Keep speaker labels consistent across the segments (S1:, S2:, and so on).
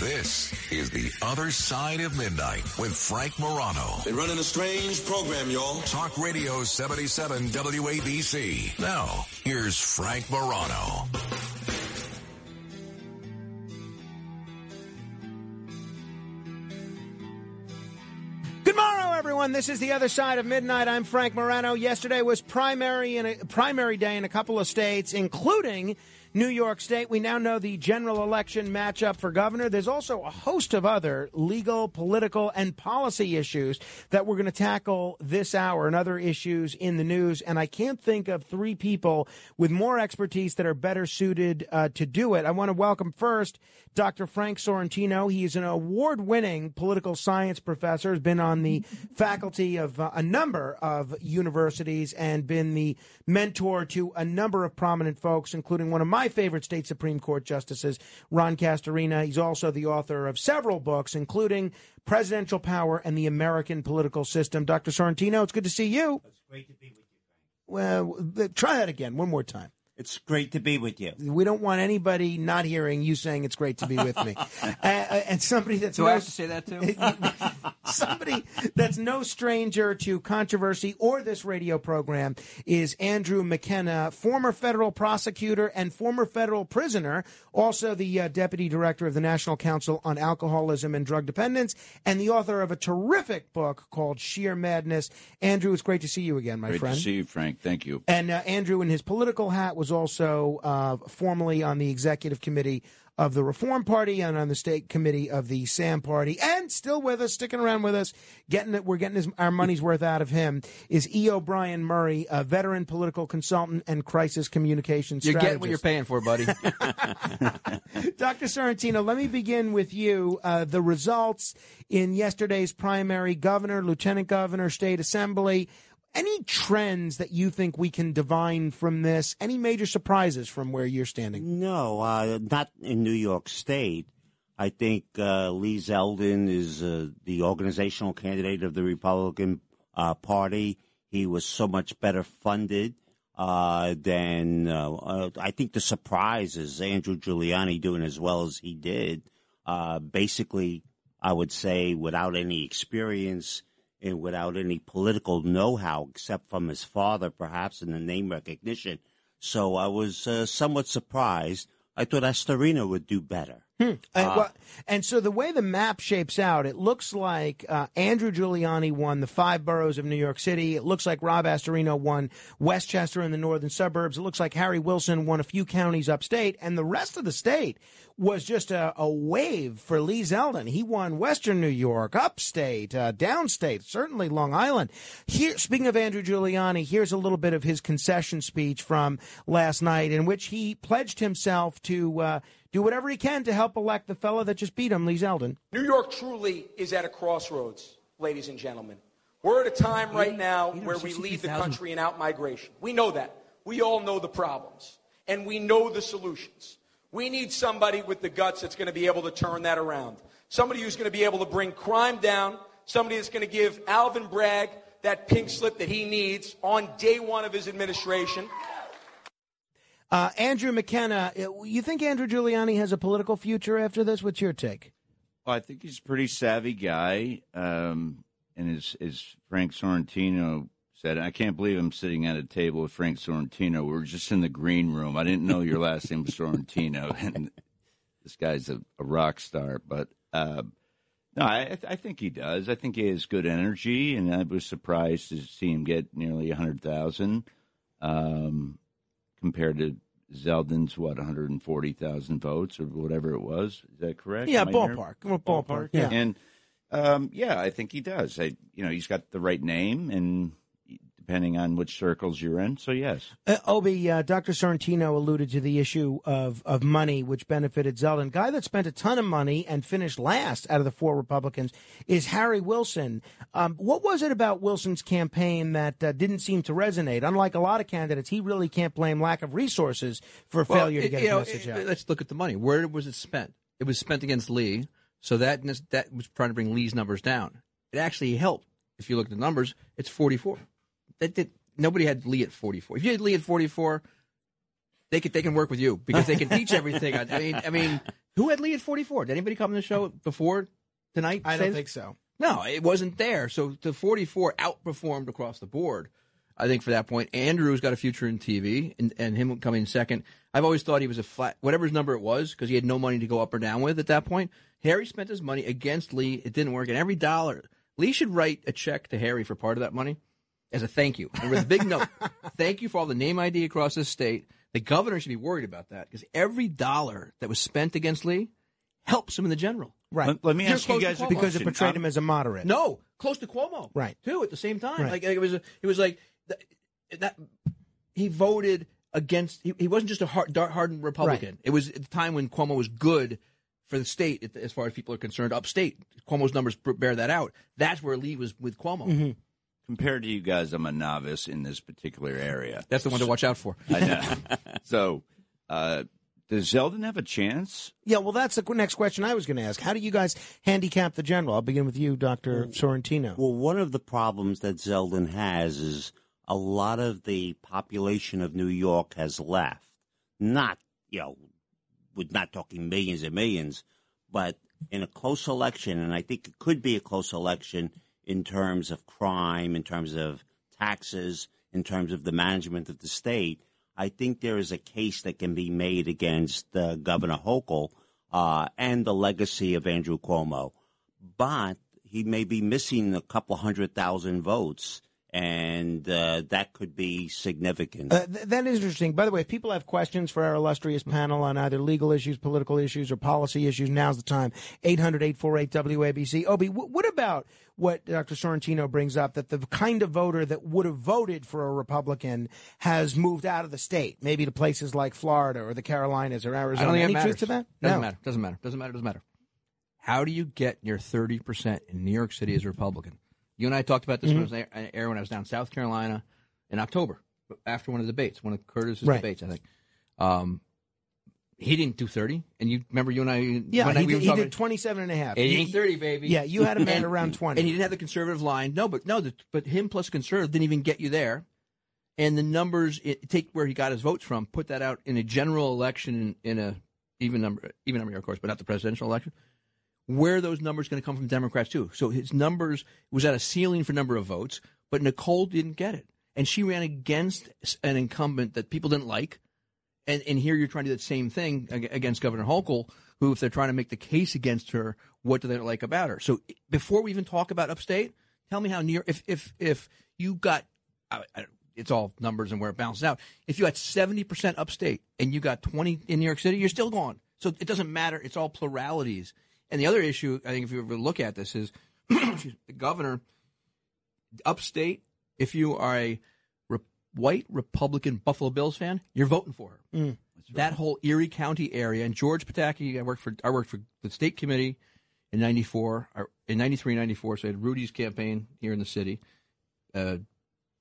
S1: This is The Other Side of Midnight with Frank Morano.
S2: They're running a strange program, y'all.
S1: Talk Radio 77 WABC. Now, here's Frank Morano.
S3: Good morrow, everyone. This is the other side of midnight. I'm Frank Morano. Yesterday was primary in a, primary day in a couple of states, including New York State. We now know the general election matchup for governor. There's also a host of other legal, political, and policy issues that we're going to tackle this hour and other issues in the news. And I can't think of three people with more expertise that are better suited uh, to do it. I want to welcome first Dr. Frank Sorrentino. He is an award winning political science professor, has been on the faculty of uh, a number of universities and been the mentor to a number of prominent folks, including one of my favorite state Supreme Court justices, Ron Castorina. He's also the author of several books, including Presidential Power and the American Political System. Dr. Sorrentino, it's good to see you.
S4: It's great to be with you.
S3: Well, try that again, one more time.
S4: It's great to be with you.
S3: We don't want anybody not hearing you saying it's great to be with me. uh, and somebody that's
S5: Do
S3: no,
S5: I have to say that too?
S3: somebody that's no stranger to controversy or this radio program is Andrew McKenna, former federal prosecutor and former federal prisoner, also the uh, deputy director of the National Council on Alcoholism and Drug Dependence, and the author of a terrific book called Sheer Madness. Andrew, it's great to see you again, my
S6: Great
S3: friend.
S6: to see you, Frank. Thank you.
S3: And uh, Andrew, in his political hat, was also uh, formerly on the executive committee of the Reform Party and on the state committee of the Sam Party, and still with us, sticking around with us, getting it. We're getting his, our money's worth out of him. Is E. O'Brien Murray, a veteran political consultant and crisis communications
S5: You're
S3: strategist.
S5: getting what you're paying for, buddy.
S3: Dr. Sorrentino, let me begin with you. Uh, the results in yesterday's primary governor, lieutenant governor, state assembly. Any trends that you think we can divine from this? Any major surprises from where you're standing?
S4: No, uh, not in New York State. I think uh, Lee Zeldin is uh, the organizational candidate of the Republican uh, Party. He was so much better funded uh, than uh, I think the surprise is Andrew Giuliani doing as well as he did. Basically, I would say without any experience and without any political know-how, except from his father, perhaps, and the name recognition. So I was uh, somewhat surprised. I thought Astorino would do better.
S3: And, well, and so the way the map shapes out, it looks like uh, Andrew Giuliani won the five boroughs of New York City. It looks like Rob Astorino won Westchester and the northern suburbs. It looks like Harry Wilson won a few counties upstate, and the rest of the state was just a, a wave for Lee Zeldin. He won Western New York, upstate, uh, downstate, certainly Long Island. Here, speaking of Andrew Giuliani, here's a little bit of his concession speech from last night, in which he pledged himself to. Uh, do whatever he can to help elect the fellow that just beat him, Lee Zeldin.
S7: New York truly is at a crossroads, ladies and gentlemen. We're at a time right now where we lead the country in outmigration. We know that. We all know the problems, and we know the solutions. We need somebody with the guts that's going to be able to turn that around. Somebody who's going to be able to bring crime down. Somebody that's going to give Alvin Bragg that pink slip that he needs on day one of his administration.
S3: Uh, Andrew McKenna, uh, you think Andrew Giuliani has a political future after this? What's your take?
S6: Well, I think he's a pretty savvy guy. Um, and as, as Frank Sorrentino said, I can't believe I'm sitting at a table with Frank Sorrentino. We are just in the green room. I didn't know your last name was Sorrentino. And this guy's a, a rock star. But uh, no, I, I think he does. I think he has good energy. And I was surprised to see him get nearly 100,000 um, compared to Zeldin's what 140,000 votes or whatever it was. Is that correct?
S3: Yeah,
S6: near-
S3: ballpark. Ballpark, yeah.
S6: And um, yeah, I think he does. I, you know, he's got the right name, and depending on which circles you're in. So yes,
S3: uh, Obi, uh, Dr. Sorrentino alluded to the issue of of money, which benefited Zeldin. Guy that spent a ton of money and finished last out of the four Republicans is Harry Wilson. Um, what was it about Wilson's campaign that uh, didn't seem to resonate? Unlike a lot of candidates, he really can't blame lack of resources for
S5: well,
S3: failure to
S5: it,
S3: get
S5: his
S3: know,
S5: message
S3: it,
S5: out. Let's look at the money. Where was it spent? It was spent against Lee, so that that was trying to bring Lee's numbers down. It actually helped. If you look at the numbers, it's 44. That did nobody had Lee at 44. If you had Lee at 44, they could they can work with you because they can teach everything. I mean, I mean, who had Lee at 44? Did anybody come on the show before tonight?
S3: I don't think so.
S5: No, it wasn't there. So the 44 outperformed across the board. I think for that point, Andrew's got a future in TV, and, and him coming second. I've always thought he was a flat, whatever his number it was, because he had no money to go up or down with at that point. Harry spent his money against Lee. It didn't work, and every dollar Lee should write a check to Harry for part of that money as a thank you. And with a big note, thank you for all the name ID across this state. The governor should be worried about that because every dollar that was spent against Lee helps him in the general.
S3: Right.
S6: Let, let me
S5: You're
S6: ask you guys a
S5: Cuomo.
S3: because it portrayed
S6: Um,
S3: him as a moderate.
S5: No, close to Cuomo.
S3: Right.
S5: Too at the same time.
S3: Right.
S5: Like it was. It was like that. that he voted against. He, he wasn't just a hard, hardened Republican.
S3: Right.
S5: It was at the time when Cuomo was good for the state, as far as people are concerned, upstate. Cuomo's numbers bear that out. That's where Lee was with Cuomo.
S3: Mm-hmm.
S6: Compared to you guys, I'm a novice in this particular area.
S5: That's the one to watch out for.
S6: I know. so, uh, does Zeldin have a chance?
S3: Yeah, well, that's the next question I was going to ask. How do you guys handicap the general? I'll begin with you, Dr. Sorrentino.
S4: Well, one of the problems that Zeldin has is a lot of the population of New York has left. Not, you know, we're not talking millions and millions, but in a close election, and I think it could be a close election in terms of crime, in terms of taxes, in terms of the management of the state, I think there is a case that can be made against uh, Governor Hochul uh, and the legacy of Andrew Cuomo. But he may be missing a couple hundred thousand votes, and uh, that could be significant.
S3: Uh, th- that is interesting. By the way, if people have questions for our illustrious panel on either legal issues, political issues, or policy issues, now's the time. 800 848 WABC. Obi, w- what about what Dr. Sorrentino brings up that the kind of voter that would have voted for a Republican has moved out of the state, maybe to places like Florida or the Carolinas or
S5: I
S3: Arizona?
S5: don't think
S3: Any
S5: matters.
S3: truth to that?
S5: Doesn't
S3: no.
S5: matter. Doesn't matter. Doesn't matter. Doesn't matter. How do you get your thirty percent in New York City as a Republican? You and I talked about this when I was
S3: Mm-hmm.
S5: when I was down in South Carolina in October after one of the debates, one of Curtis's
S3: Right.
S5: debates, I think. Um, he didn't do thirty, and you remember you and I.
S3: Yeah,
S5: when I-
S3: he,
S5: we
S3: did, he did 27 and a half.
S5: It
S3: He-
S5: ain't thirty, baby.
S3: Yeah, you had a man
S5: And-
S3: around 20.
S5: and he didn't have the conservative line. No, but no, the, but him plus conservative didn't even get you there. And the numbers it, take where he got his votes from, put that out in a general election in, in a even number, even number, of course, but not the presidential election. Where those numbers going to come from Democrats too? So his numbers was at a ceiling for number of votes, but Nicole didn't get it, and she ran against an incumbent that people didn't like. And, and here you're trying to do the same thing against Governor Hochul, who, if they're trying to make the case against her, what do they like about her? So before we even talk about upstate, tell me how York, if if if you got, I, I, it's all numbers and where it balances out. If you had 70 percent upstate and you got 20 in New York City, you're still gone. So it doesn't matter. It's all pluralities. And the other issue, I think, if you ever look at this, is the governor upstate. If you are a re- white Republican Buffalo Bills fan, you're voting for her. That whole Erie County area and George Pataki, I worked for I worked for the state committee in '94, in '93, '94. So I had Rudy's campaign here in the city. Uh,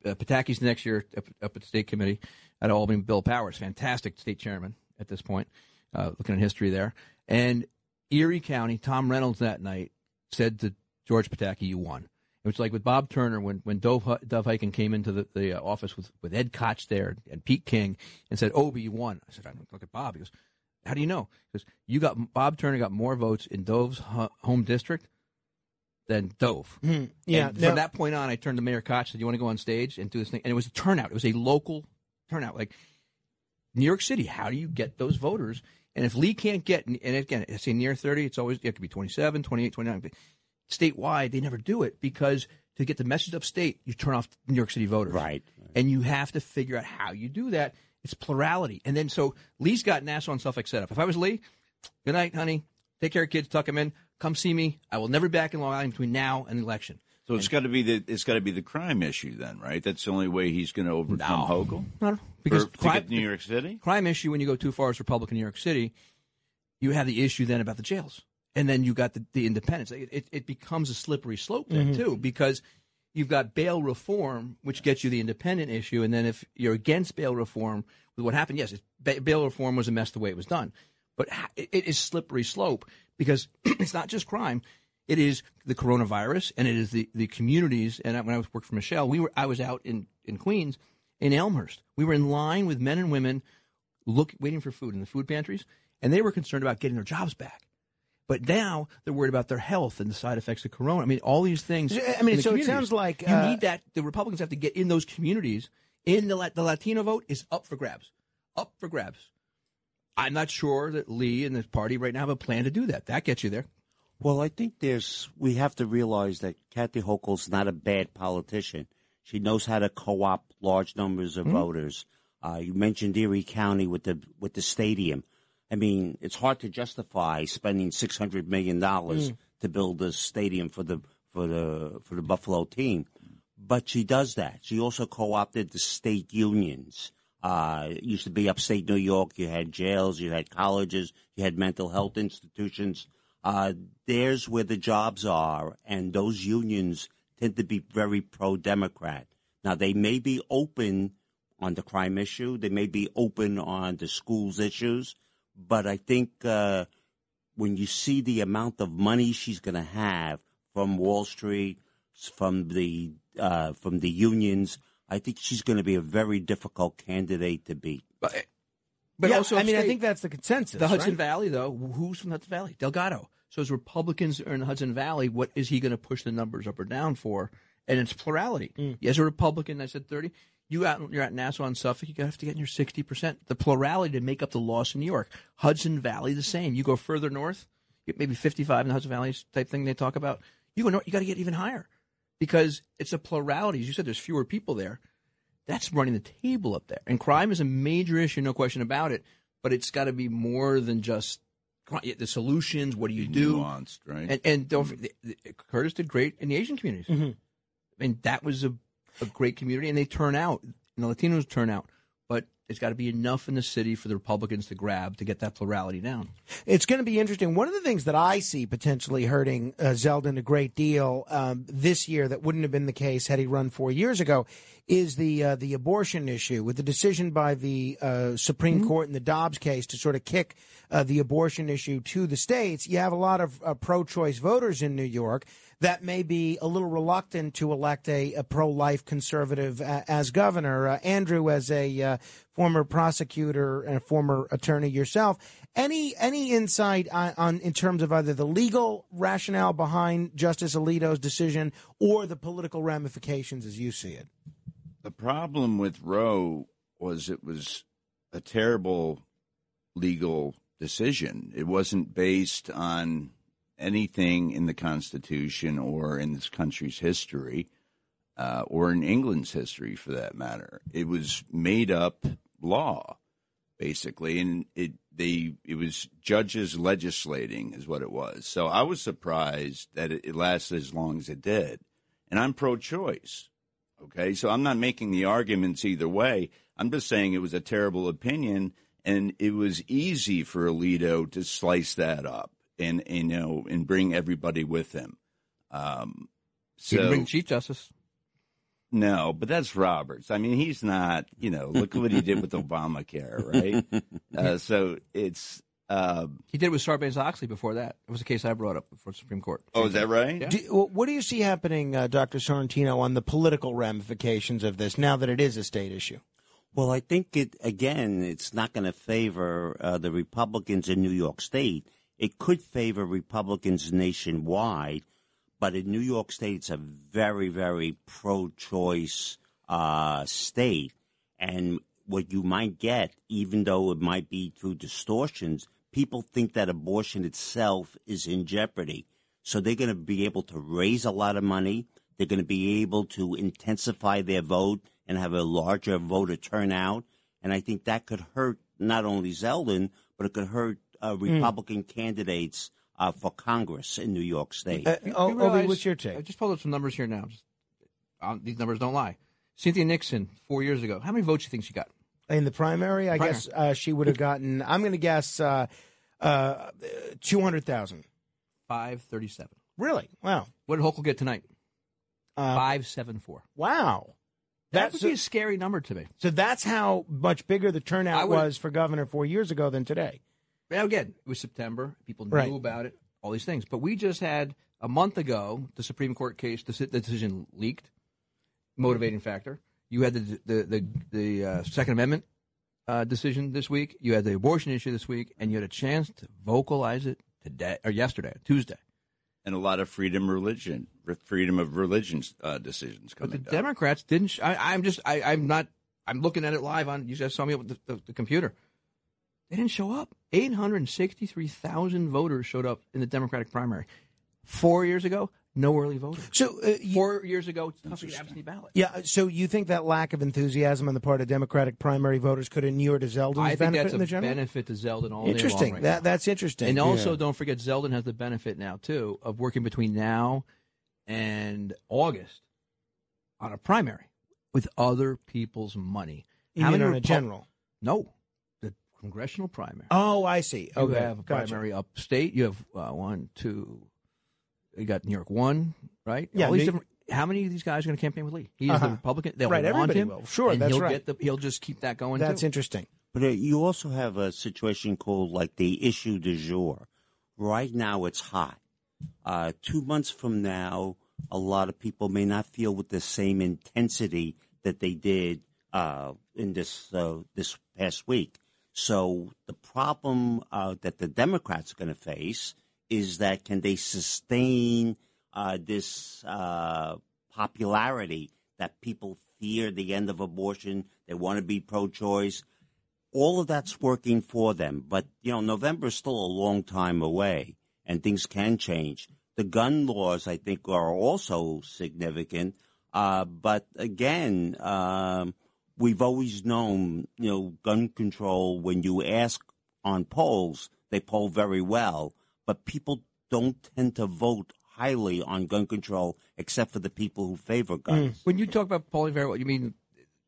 S5: uh, Pataki's the next year up, up at the state committee at Albany. Bill Powers, fantastic state chairman at this point. Uh, looking at history there, and Erie County, Tom Reynolds that night said to George Pataki, "You won." It was like with Bob Turner when when Dov, Dov Hikind came into the, the uh, office with, with Ed Koch there and Pete King and said, "Obi, you won." I said, "I look at Bob." He goes, "How do you know?" He goes, "You got Bob Turner got more votes in Dov's hu- home district than Dov."
S3: Hmm. Yeah, no.
S5: from that point on, I turned to Mayor Koch and said, "You want to go on stage and do this thing?" And it was a turnout. It was a local turnout. Like New York City, how do you get those voters? And if Lee can't get, and again, I say near 30, it's always, it could be 27, 28, 29. But statewide, they never do it because to get the message upstate, you turn off New York City voters.
S4: Right.
S5: And you have to figure out how you do that. It's plurality. And then so Lee's got Nassau and Suffolk set up. If I was Lee, good night, honey. Take care of kids, tuck them in. Come see me. I will never be back in Long Island between now and the election.
S6: So it's got to be the it's got to be the crime issue then, right? That's the only way he's going to overcome
S5: No.
S6: Hochul.
S5: No, no, because
S6: For- to
S5: crime-
S6: get New York City.
S5: crime issue when you go too far as Republican New York City, you have the issue then about the jails, and then you got the, the independence. It, it, it becomes a slippery slope then
S3: Mhm.
S5: too, because you've got bail reform, which gets you the independent issue, and then if you're against bail reform, with what happened, yes, it, bail reform was a mess the way it was done, but it, it is slippery slope because it's not just crime. It is the coronavirus, and it is the, the communities. And when I was working for Michelle, we were I was out in, in Queens, in Elmhurst. We were in line with men and women, look waiting for food in the food pantries, and they were concerned about getting their jobs back. But now they're worried about their health and the side effects of corona. I mean, all these things.
S3: I mean, so it sounds like,
S5: you
S3: uh,
S5: need that. The Republicans have to get in those communities. In the the Latino vote is up for grabs, up for grabs. I'm not sure that Lee and the party right now have a plan to do that. That gets you there.
S4: Well, I think there's we have to realize that Kathy Hochul's not a bad politician. She knows how to co-opt large numbers of
S5: Mhm.
S4: voters. Uh, you mentioned Erie County with the with the stadium. I mean, it's hard to justify spending six hundred million dollars
S8: Mm.
S4: to build a stadium for the for the for the Buffalo team, but she does that. She also co-opted the state unions. Uh, it used to be upstate New York. You had jails, you had colleges, you had mental health institutions. Uh, there's where the jobs are, and those unions tend to be very pro-Democrat. Now they may be open on the crime issue, they may be open on the schools issues, but I think uh, when you see the amount of money she's going to have from Wall Street, from the uh, from the unions, I think she's going to be a very difficult candidate to beat.
S5: But, but
S3: Yeah,
S5: also,
S3: I mean, I think that's the consensus.
S5: The Hudson
S3: right?
S5: Valley, though, who's from Hudson Valley? Delgado. So as Republicans are in the Hudson Valley, what is he going to push the numbers up or down for? And it's plurality.
S3: Mm.
S5: As a Republican, I said thirty. You out, you're at Nassau and Suffolk. You have to get in your sixty percent. The plurality to make up the loss in New York. Hudson Valley, the same. You go further north, maybe fifty-five in the Hudson Valley type thing they talk about. You go north, you got to get even higher because it's a plurality. As you said, there's fewer people there. That's running the table up there. And crime is a major issue, no question about it. But it's got to be more than just cri- the solutions. What do you do?
S6: Nuanced, right?
S5: And, and don't forget, the- the- Curtis did great in the Asian communities.
S3: Mhm.
S5: I mean, that was a, a great community, and they turn out. And the Latinos turn out. It's got to be enough in the city for the Republicans to grab to get that plurality down.
S3: It's going to be interesting. One of the things that I see potentially hurting uh, Zeldin a great deal um, this year that wouldn't have been the case had he run four years ago is the uh, the abortion issue with the decision by the uh, Supreme Court in the Dobbs case to sort of kick uh, the abortion issue to the states. You have a lot of uh, pro-choice voters in New York that may be a little reluctant to elect a, a pro-life conservative uh, as governor. Uh, Andrew, as a uh, former prosecutor and a former attorney yourself, any any insight on, on in terms of either the legal rationale behind Justice Alito's decision or the political ramifications as you see it?
S6: The problem with Roe was it was a terrible legal decision. It wasn't based on anything in the Constitution or in this country's history, uh, or in England's history for that matter. It was made up law, basically, and it they it was judges legislating is what it was. So I was surprised that it, it lasted as long as it did, and I'm pro-choice. Okay, so I'm not making the arguments either way. I'm just saying it was a terrible opinion, and it was easy for Alito to slice that up and, and you know and bring everybody with him. Um,
S5: You can
S6: so
S5: bring Chief Justice.
S6: no, but that's Roberts. I mean, he's not. You know, look what he did with Obamacare, right? Uh, so it's. Um,
S5: He did it with Sarbanes Oxley before that. It was a case I brought up before the Supreme Court.
S6: oh, is that right?
S5: Yeah.
S3: Do, what do you see happening, uh, Dr. Sorrentino, on the political ramifications of this now that it is a state issue?
S4: Well, I think it again. It's not going to favor uh, the Republicans in New York State. It could favor Republicans nationwide, but in New York State, it's a very, very pro-choice uh, state, and what you might get, even though it might be through distortions, people think that abortion itself is in jeopardy. So they're going to be able to raise a lot of money. They're going to be able to intensify their vote and have a larger voter turnout. And I think that could hurt not only Zeldin, but it could hurt uh, Republican candidates uh, for Congress in New York State.
S3: Uh, oh,
S5: you
S3: Obi,
S5: realize-
S3: what's your take?
S5: I just pulled up some numbers here now. Just, um, these numbers don't lie. Cynthia Nixon, four years ago. How many votes do you think she got?
S3: In the primary, I
S5: Primary.
S3: guess uh, she would have gotten. I'm going to guess uh, uh, two hundred thousand.
S5: Five thirty-seven.
S3: Really? Wow.
S5: What did Hochul get tonight?
S3: Uh,
S5: Five seven four.
S3: Wow.
S5: That
S3: That's
S5: would be a scary number to me.
S3: so. That's how much bigger the turnout was for governor four years ago than today.
S5: Now again, it was September. People knew
S3: Right.
S5: about it. All these things, but we just had a month ago the Supreme Court case. The, the decision leaked. Motivating factor. You had the the the, the uh, Second Amendment uh, decision this week. You had the abortion issue this week, and you had a chance to vocalize it today or yesterday, Tuesday.
S6: and a lot of freedom religion, freedom of religion uh, decisions
S5: But the
S6: down.
S5: Democrats didn't. Sh- I, I'm just. I, I'm not. I'm looking at it live on. You just saw me with the, the, the computer. They didn't show up. 863,000 voters showed up in the Democratic primary. Four years ago, no early voters.
S3: So uh, you,
S5: Four years ago, tough to get absentee ballot.
S3: yeah. So you think that lack of enthusiasm on the part of Democratic primary voters could inure to Zeldin's
S5: I think
S3: benefit
S5: that's a benefit to Zeldin all
S3: Interesting.
S5: right
S3: that
S5: now.
S3: that's interesting.
S5: And also,
S3: Yeah.
S5: don't forget, Zeldin has the benefit now too of working between now and August on a primary with other people's money.
S3: You
S5: How
S3: mean
S5: many
S3: on a general?
S5: No, congressional primary.
S3: Oh, I see. Okay.
S5: You
S3: Okay,
S5: have a
S3: gotcha.
S5: primary upstate. You have uh, one, two. You got New York one, right?
S3: Yeah,
S5: All these
S3: New-
S5: different, how many of these guys are going to campaign with Lee? He's is
S3: Uh-huh.
S5: the Republican. They'll
S3: Right,
S5: want
S3: everybody
S5: him.
S3: will. Sure,
S5: and
S3: that's
S5: he'll
S3: right.
S5: Get the, he'll just keep that going.
S3: That's
S5: too.
S3: interesting.
S4: But uh, you also have a situation called like the issue du jour. Right now, it's hot. Uh, two months from now, a lot of people may not feel with the same intensity that they did uh, in this uh, this past week. So the problem uh, that the Democrats are going to face is that can they sustain uh, this uh, popularity that people fear the end of abortion, they want to be pro-choice. All of that's working for them, but you know November is still a long time away, and things can change. The gun laws, I think, are also significant. Uh, but again, um, we've always known, you know, gun control. When you ask on polls, they poll very well, but people don't tend to vote highly on gun control, except for the people who favor mm. guns.
S5: When you talk about polling very well, you mean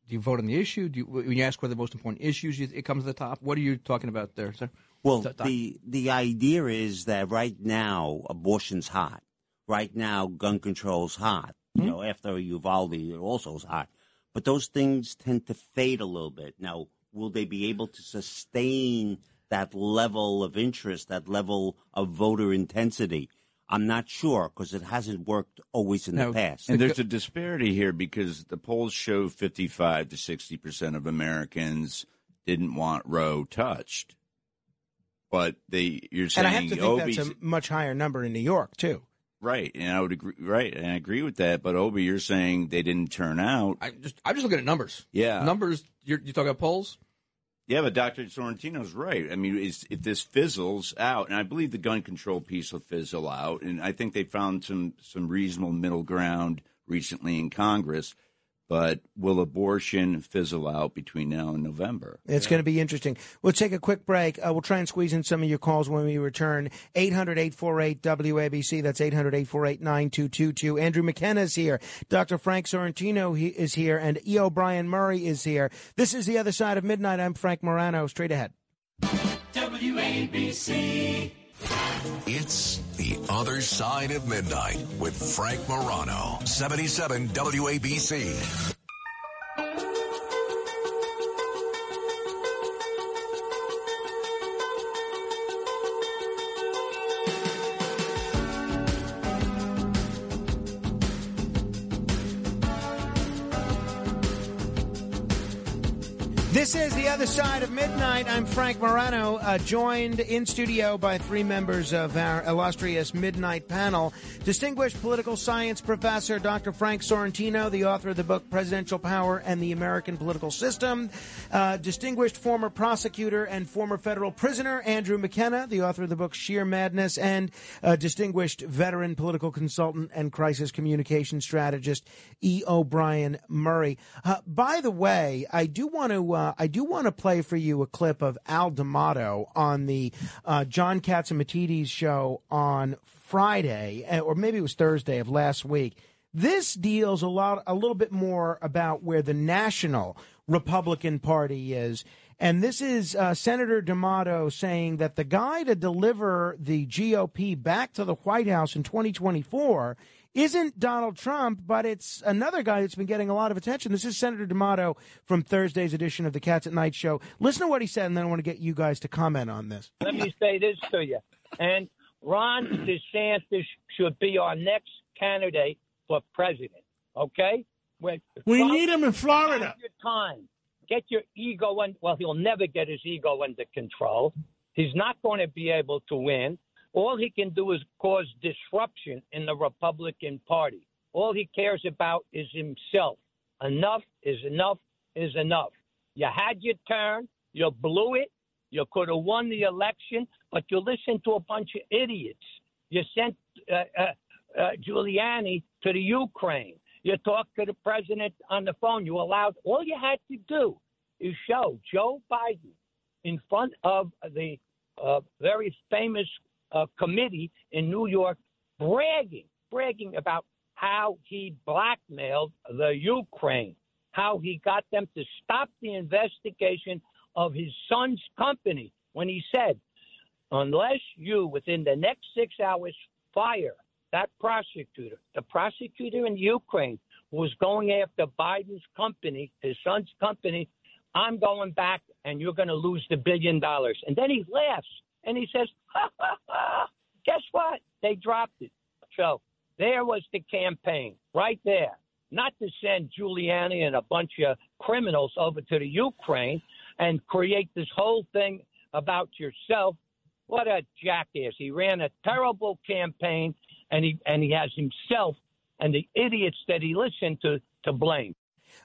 S5: do you vote on the issue? Do you, when you ask what are the most important issues, you, it comes to the top. What are you talking about there, sir?
S4: Well,
S5: Doc-
S4: the the idea is that right now abortion's hot. Right now, gun control's hot. You hmm? know, after Uvalde, it also is hot. But those things tend to fade a little bit. Now, will they be able to sustain that level of interest, that level of voter intensity? I'm not sure because it hasn't worked always in
S5: Now,
S4: the past.
S6: And there's a disparity here because the polls show 55 to 60 percent of Americans didn't want Roe touched, but they you're
S3: And
S6: saying
S3: I have to think
S6: Obi's
S3: that's a much higher number in New York too.
S6: Right, and I would agree. Right, and I agree with that. But Obi, you're saying they didn't turn out.
S5: I just I'm just looking at numbers.
S6: Yeah.
S5: numbers. You're, you talking about polls?
S6: Yeah, but Dr. Sorrentino's right. I mean, is, if this fizzles out, and I believe the gun control piece will fizzle out, and I think they found some some reasonable middle ground recently in Congress. But will abortion fizzle out between now and November?
S3: It's going to be interesting. We'll take a quick break. Uh, we'll try and squeeze in some of your calls when we return. 800 848 WABC. That's 800 848 9222. Andrew McKenna is here. Dr. Frank Sorrentino he is here. And E. O'Brien Murray is here. This is The Other Side of Midnight. I'm Frank Morano. Straight ahead.
S1: It's The Other Side of Midnight with Frank Morano. 77 WABC.
S3: This is The Other Side of Midnight. I'm Frank Morano, uh, joined in studio by three members of our illustrious Midnight panel. Distinguished political science professor Dr. Frank Sorrentino, the author of the book Presidential Power and the American Political System. Uh, distinguished former prosecutor and former federal prisoner Andrew McKenna, the author of the book Sheer Madness. And uh, distinguished veteran political consultant and crisis communication strategist E. O'Brien Murray. Uh, by the way, I do want to uh, I do want to play for you a clip of Al D'Amato on the uh, John Catsimatidis show on Friday, eh, or maybe it was Thursday of last week. This deals a lot, a little bit more about where the national Republican Party is. And this is uh, Senator D'Amato saying that the guy to deliver the GOP back to the White House in 2024 isn't Donald Trump, but it's another guy that's been getting a lot of attention. This is Senator D'Amato from Thursday's edition of the Cats at Night show. Listen to what he said, and then I want to get you guys to comment on this.
S8: Let me say this to you. And Ron DeSantis should be our next candidate for president. Okay?
S9: we Trump, need him in Florida.
S8: Your time. Get your ego in. Well, he'll never get his ego under control. He's not going to be able to win. All he can do is cause disruption in the Republican Party. All he cares about is himself. Enough is enough is enough. You had your turn. You blew it. You could have won the election, but you listened to a bunch of idiots. You sent uh, uh, uh, Giuliani to the Ukraine. You talked to the president on the phone. You allowed, all you had to do is show Joe Biden in front of the uh, very famous uh, committee in New York bragging, bragging about how he blackmailed the Ukraine, how he got them to stop the investigation of his son's company when he said, unless you, within the next six hours, fire that prosecutor, the prosecutor in Ukraine who was going after Biden's company, his son's company, I'm going back and you're going to lose the billion dollars. And then he laughs and he says, ha, ha, ha. guess what? They dropped it. So there was the campaign right there. Not to send Giuliani and a bunch of criminals over to the Ukraine and create this whole thing about yourself. What a jackass. He ran a terrible campaign and he and he has himself and the idiots that he listened to to blame.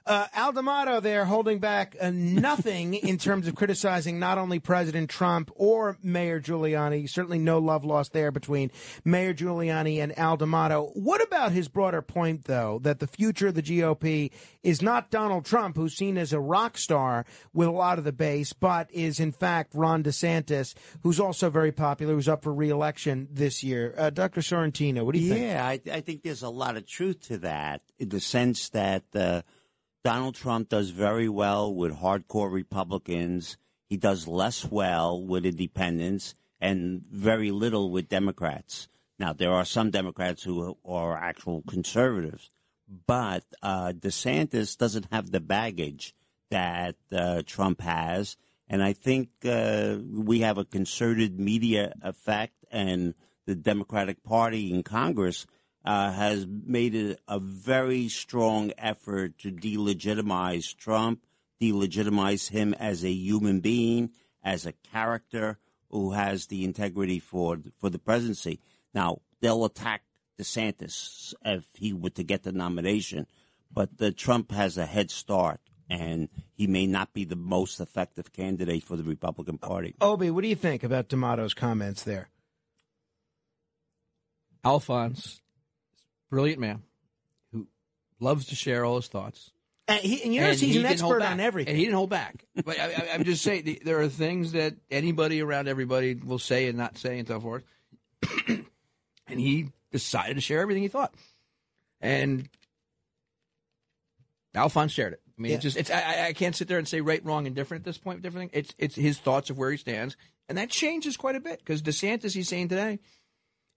S3: Uh, Al D'Amato there holding back uh, nothing in terms of criticizing not only President Trump or Mayor Giuliani. Certainly no love lost there between Mayor Giuliani and Al D'Amato. What about his broader point, though, that the future of the GOP is not Donald Trump, who's seen as a rock star with a lot of the base, but is in fact Ron DeSantis, who's also very popular, who's up for reelection this year. Uh, Dr. Sorrentino, what do you
S4: yeah,
S3: think?
S4: Yeah, I, I, think there's a lot of truth to that in the sense that uh, Donald Trump does very well with hardcore Republicans. He does less well with independents and very little with Democrats. Now, there are some Democrats who are actual conservatives, but uh, DeSantis doesn't have the baggage that uh, Trump has. And I think uh, we have a concerted media effect, and the Democratic Party in Congress uh, has made it a very strong effort to delegitimize Trump, delegitimize him as a human being, as a character who has the integrity for for the presidency. Now they'll attack DeSantis if he were to get the nomination, but the Trump has a head start and he may not be the most effective candidate for the Republican Party.
S3: Obi, what do you think about D'Amato's comments there?
S5: Alphonse brilliant man who loves to share all his thoughts.
S3: And, he, and you notice he's he an expert on everything.
S5: And he didn't hold back. but I, am just saying, there are things that anybody around everybody will say and not say and so forth. and he decided to share everything he thought. And Alphonse shared it. I mean, yeah. it's just it's I, I, can't sit there and say right, wrong, and different at this point. Different thing. It's it's his thoughts of where he stands, and that changes quite a bit because DeSantis, he's saying today,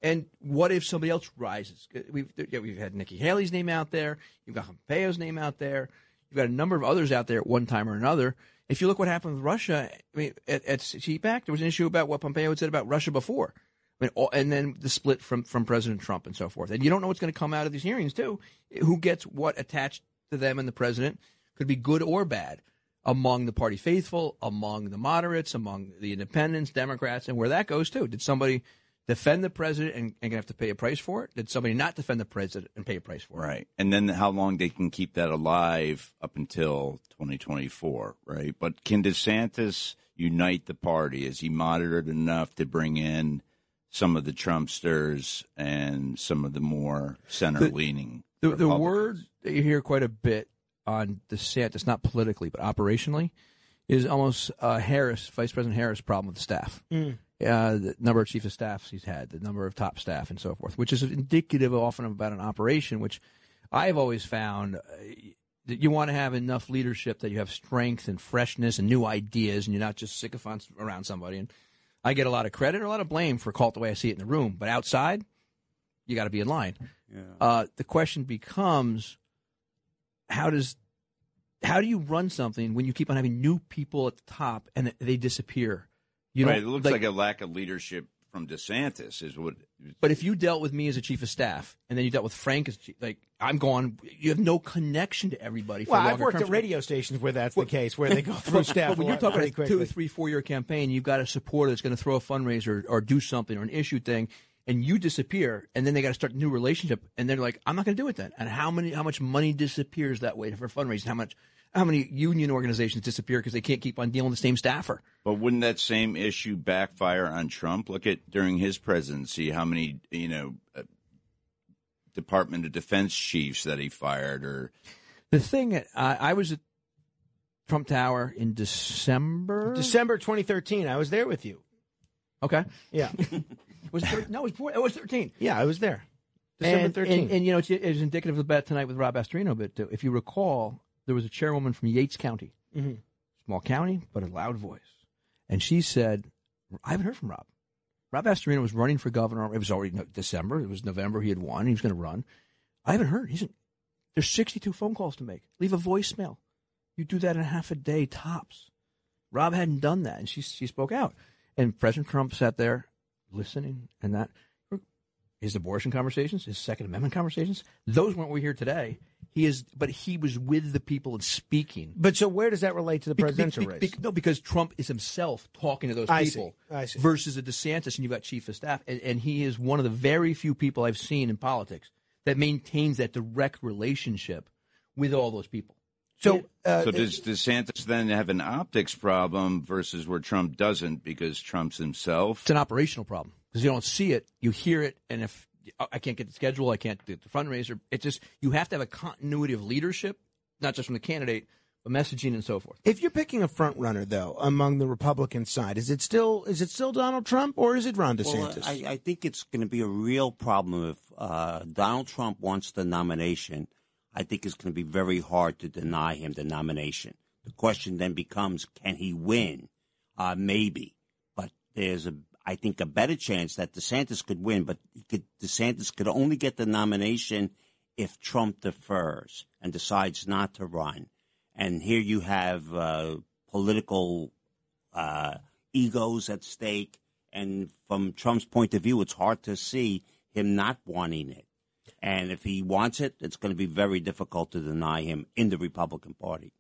S5: and what if somebody else rises? Uh, we've yeah, we've had Nikki Haley's name out there. You've got Pompeo's name out there. You've got a number of others out there at one time or another. If you look what happened with Russia, I mean, at, at CPAC, there was an issue about what Pompeo had said about Russia before. I mean, all, and then the split from, from President Trump and so forth. And you don't know what's going to come out of these hearings, too. Who gets what attached to them and the president could be good or bad among the party faithful, among the moderates, among the independents, Democrats, and where that goes, too. Did somebody defend the president and, and have to pay a price for it? Did somebody not defend the president and pay a price for
S6: it? Right. And then how long they can keep that alive up until 2024, right? But can DeSantis unite the party? Is he moderate enough to bring in some of the Trumpsters and some of the more center leaning?
S5: The, the, the word that you hear quite a bit on DeSantis, not politically, but operationally, is almost uh, Harris, Vice President Harris, problem with the staff.
S3: Mm.
S5: Uh, the number of chief of staffs he's had, the number of top staff, and so forth, which is indicative often about an operation, which I've always found uh, that you want to have enough leadership that you have strength and freshness and new ideas, and you're not just sycophants around somebody. And I get a lot of credit or a lot of blame for call it the way I see it in the room, but outside, you got to be in line.
S4: Yeah.
S5: Uh, the question becomes, how does how do you run something when you keep on having new people at the top and they disappear? You
S6: right, it looks like, a lack of leadership from DeSantis is what.
S5: But if you dealt with me as a chief of staff, and then you dealt with Frank as chief, like I'm gone, you have no connection to everybody. For
S3: Well, I've worked
S5: term.
S3: at radio stations where that's the case, where they go through staff.
S5: But when you're talking
S3: pretty
S5: about a two,
S3: quickly.
S5: three, four year campaign, you've got a supporter that's going to throw a fundraiser or do something or an issue thing, and you disappear, and then they got to start a new relationship, and they're like, I'm not going to do it then. And how many, how much money disappears that way for fundraising? How much, how many union organizations disappear because they can't keep on dealing with the same staffer?
S6: But wouldn't that same issue backfire on Trump? Look at during his presidency, how many you know uh, Department of Defense chiefs that he fired, or
S5: The thing, uh, I was at Trump Tower in December.
S3: December 2013, I was there with you.
S5: Okay.
S3: Yeah.
S5: was it thir- no, it was, four, it was 13.
S3: Yeah, I was there. December
S5: and,
S3: 13.
S5: And, and, you know, it's, it's indicative of that tonight with Rob Astorino. But uh, if you recall, there was a chairwoman from Yates County,
S3: Mhm.
S5: small county, but a loud voice. And she said, I haven't heard from Rob. Rob Astorino was running for governor. It was already December. It was November. He had won. He was going to run. I haven't heard. He's in, there's 62 phone calls to make. Leave a voicemail. You do that in half a day tops. Rob hadn't done that, and she she spoke out. And President Trump sat there listening, and that his abortion conversations, his Second Amendment conversations, those weren't we hear today. He is, but he was with the people and speaking.
S3: But so where does that relate to the
S5: Be- be- be-
S3: race?
S5: no, because Trump is himself talking to those
S3: I see.
S5: people
S3: I see.
S5: versus a DeSantis, and you've got chief of staff, and, and he is one of the very few people I've seen in politics that maintains that direct relationship with all those people.
S3: So, uh,
S6: so does DeSantis then have an optics problem versus where Trump doesn't because Trump's himself?
S5: It's an operational problem because you don't see it, you hear it, and if I can't get the schedule, I can't do the fundraiser. It just you have to have a continuity of leadership, not just from the candidate, but messaging and so forth.
S3: If you're picking a front runner, though, among the Republican side, is it still is it still Donald Trump or is it Ron DeSantis?
S4: Well, I, I think it's going to be a real problem if uh, Donald Trump wants the nomination. I think it's going to be very hard to deny him the nomination. The question then becomes, can he win? Uh, maybe, but there's a, I think, a better chance that DeSantis could win. But could, DeSantis could only get the nomination if Trump defers and decides not to run. And here you have uh, political uh, egos at stake. And from Trump's point of view, it's hard to see him not wanting it. And if he wants it, it's going to be very difficult to deny him in the Republican Party.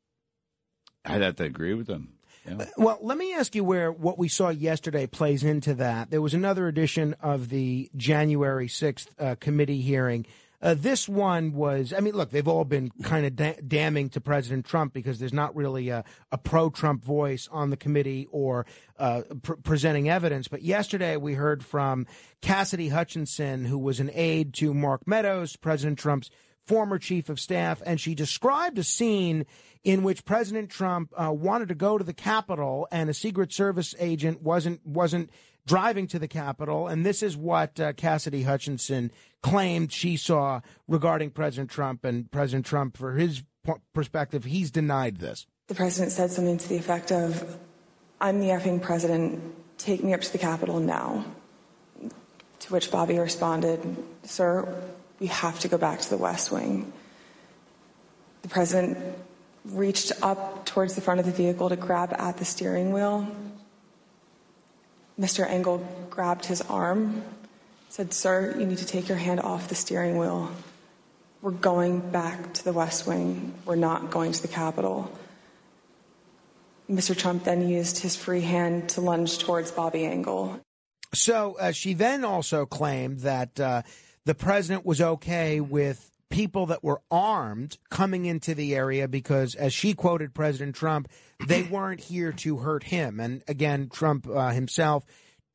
S6: I'd have to agree with him. Yeah.
S3: Well, let me ask you where what we saw yesterday plays into that. There was another edition of the January 6th uh, committee hearing. Uh, this one was, I mean, look, they've all been kind of da- damning to President Trump because there's not really a, a pro Trump voice on the committee or uh, pr- presenting evidence. But yesterday we heard from Cassidy Hutchinson, who was an aide to Mark Meadows, President Trump's former chief of staff, and she described a scene in which President Trump uh, wanted to go to the Capitol, and a Secret Service agent wasn't wasn't driving to the Capitol, and this is what uh, Cassidy Hutchinson claimed she saw regarding President Trump and President Trump. For his perspective, he's denied this.
S10: The president said something to the effect of, I'm the effing president, take me up to the Capitol now. To which Bobby responded, Sir, we have to go back to the West Wing. The president reached up towards the front of the vehicle to grab at the steering wheel. Mr. Engel grabbed his arm, said, Sir, you need to take your hand off the steering wheel. We're going back to the West Wing. We're not going to the Capitol. Mr. Trump then used his free hand to lunge towards Bobby Engel.
S3: So uh, she then also claimed that uh, the president was okay with people that were armed coming into the area because, as she quoted President Trump, they weren't here to hurt him. And again, Trump uh, himself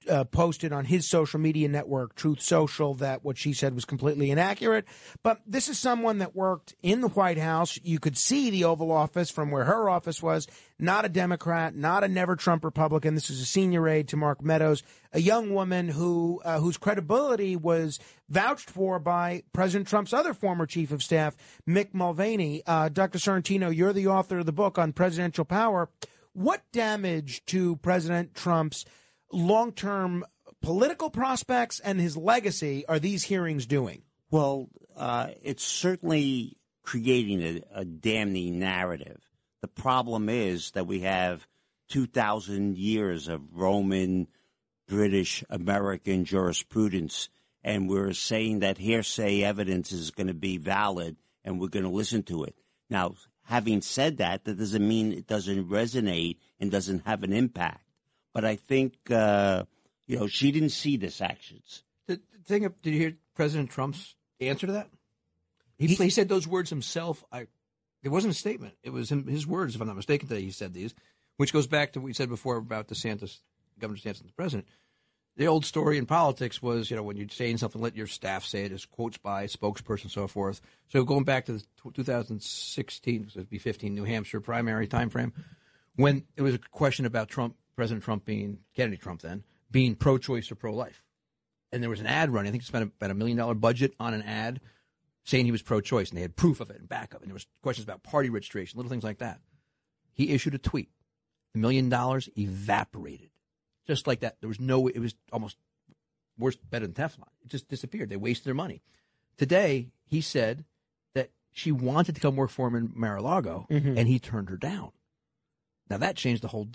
S3: uh, posted on his social media network, Truth Social, that what she said was completely inaccurate. But this is someone that worked in the White House. You could see the Oval Office from where her office was. Not a Democrat, not a never Trump Republican. This is a senior aide to Mark Meadows, a young woman who uh, whose credibility was vouched for by President Trump's other former chief of staff, Mick Mulvaney. Uh, Dr. Sorrentino, you're the author of the book on presidential power. What damage to President Trump's long term political prospects and his legacy are these hearings doing?
S4: Well, uh, it's certainly creating a, a damning narrative. The problem is that we have 2,000 years of Roman, British, American jurisprudence, and we're saying that hearsay evidence is going to be valid and we're going to listen to it. Now, having said that, that doesn't mean it doesn't resonate and doesn't have an impact. But I think, uh, you know, she didn't see this actions.
S5: The, the thing, did you hear President Trump's answer to that? He, he, he said those words himself. I, it wasn't a statement. It was his words, if I'm not mistaken, that he said these, which goes back to what we said before about DeSantis, Governor DeSantis, and the president. The old story in politics was, you know, when you're saying something, let your staff say it as quotes by spokesperson, so forth. So going back to the 2016, because it'd be 15 New Hampshire primary timeframe, when it was a question about Trump President Trump being Kennedy Trump then being pro-choice or pro-life, and there was an ad running. I think he spent about a million dollar budget on an ad saying he was pro-choice, and they had proof of it and backup, and there was questions about party registration, little things like that. He issued a tweet. The million dollars evaporated, just like that. There was no. It was almost worse, better than Teflon. It just disappeared. They wasted their money. Today, he said that she wanted to come work for him in Mar-a-Lago, mm-hmm. and he turned her down. Now that changed the whole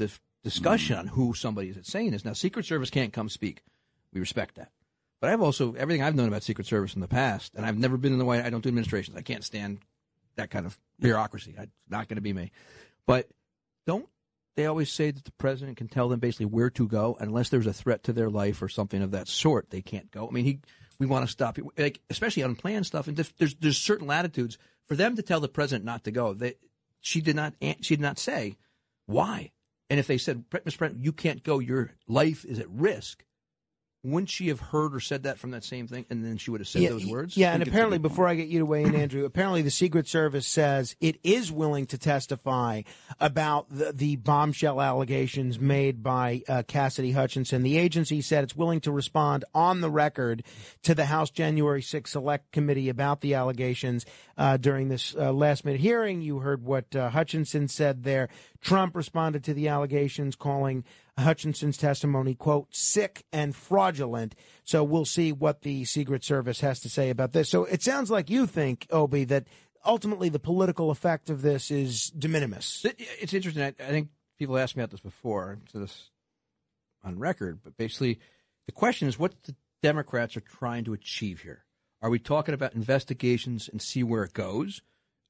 S5: discussion on who somebody is saying this. Now, Secret Service can't come speak. We respect that. But I've also everything I've known about Secret Service in the past, and I've never been in the White. I don't do administrations. I can't stand that kind of bureaucracy. It's not going to be me. But don't they always say that the president can tell them basically where to go unless there's a threat to their life or something of that sort? They can't go. I mean, he we want to stop like especially unplanned stuff. And there's there's certain latitudes for them to tell the president not to go. They, she did not she did not say why. And if they said, Mr. President, you can't go, your life is at risk, wouldn't she have heard or said that from that same thing, and then she would have said
S3: yeah,
S5: those words?
S3: Yeah, and apparently, before I get you to weigh in, Andrew, apparently the Secret Service says it is willing to testify about the, the bombshell allegations made by uh, Cassidy Hutchinson. The agency said it's willing to respond on the record to the House January 6 Select Committee about the allegations uh, during this uh, last minute hearing. You heard what uh, Hutchinson said there. Trump responded to the allegations, calling Hutchinson's testimony, quote, sick and fraudulent. So we'll see what the Secret Service has to say about this. So it sounds like you think, Obi, that ultimately the political effect of this is de minimis.
S5: It's interesting. I, think people asked me about this before, to this on record, but basically the question is what the Democrats are trying to achieve here. Are we talking about investigations and see where it goes?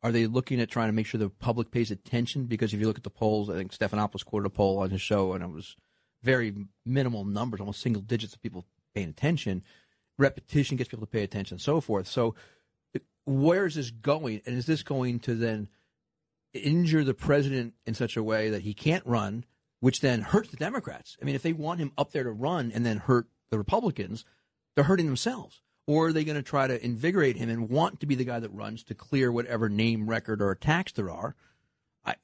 S5: Are they looking at trying to make sure the public pays attention? Because if you look at the polls, I think Stephanopoulos quoted a poll on his show, and it was very minimal numbers, almost single digits of people paying attention. Repetition gets people to pay attention, and so forth. So, where is this going? And is this going to then injure the president in such a way that he can't run, which then hurts the Democrats? I mean, if they want him up there to run and then hurt the Republicans, they're hurting themselves or are they going to try to invigorate him and want to be the guy that runs to clear whatever name, record, or attacks there are? I,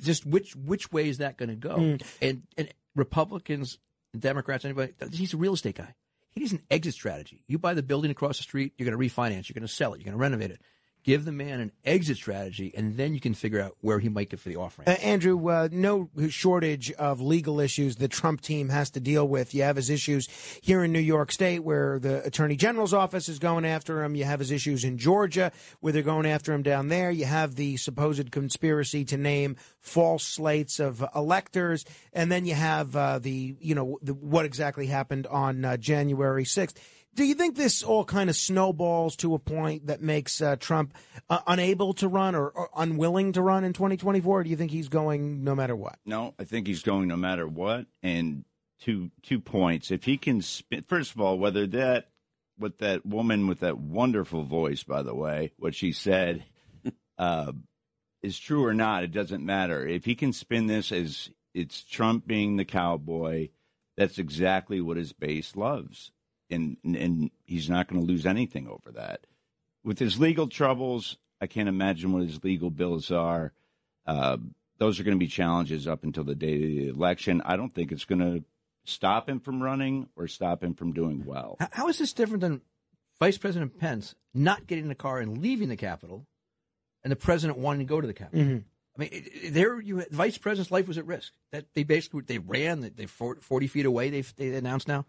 S5: just which which way is that going to go? Mm. And and Republicans, Democrats, anybody, he's a real estate guy. He needs an exit strategy. You buy the building across the street, you're going to refinance, you're going to sell it, you're going to renovate it. Give the man an exit strategy, and then you can figure out where he might get for the offering.
S3: Uh, Andrew, uh, no shortage of legal issues the Trump team has to deal with. You have his issues here in New York State, where the Attorney General's office is going after him. You have his issues in Georgia, where they're going after him down there. You have the supposed conspiracy to name false slates of electors, and then you have uh, the, you know, the, what exactly happened on uh, January 6th. Do you think this all kind of snowballs to a point that makes uh, Trump uh, unable to run or, or, unwilling to run in 2024? do you think he's going no matter what?
S6: No, I think he's going no matter what. And two two points. If he can, spin, first of all, whether that what that woman with that wonderful voice, by the way, what she said uh, is true or not, it doesn't matter. If he can spin this as it's Trump being the cowboy That's exactly what his base loves, and and he's not going to lose anything over that. With his legal troubles, I can't imagine what his legal bills are. Uh, those are going to be challenges up until the day of the election. I don't think it's going to stop him from running or stop him from doing well.
S5: How is this different than Vice President Pence not getting in the car and leaving the Capitol, and the president wanting to go to the Capitol?
S3: Mm-hmm.
S5: I mean, there you the vice president's life was at risk. That they basically they ran they forty feet away. They they announced now,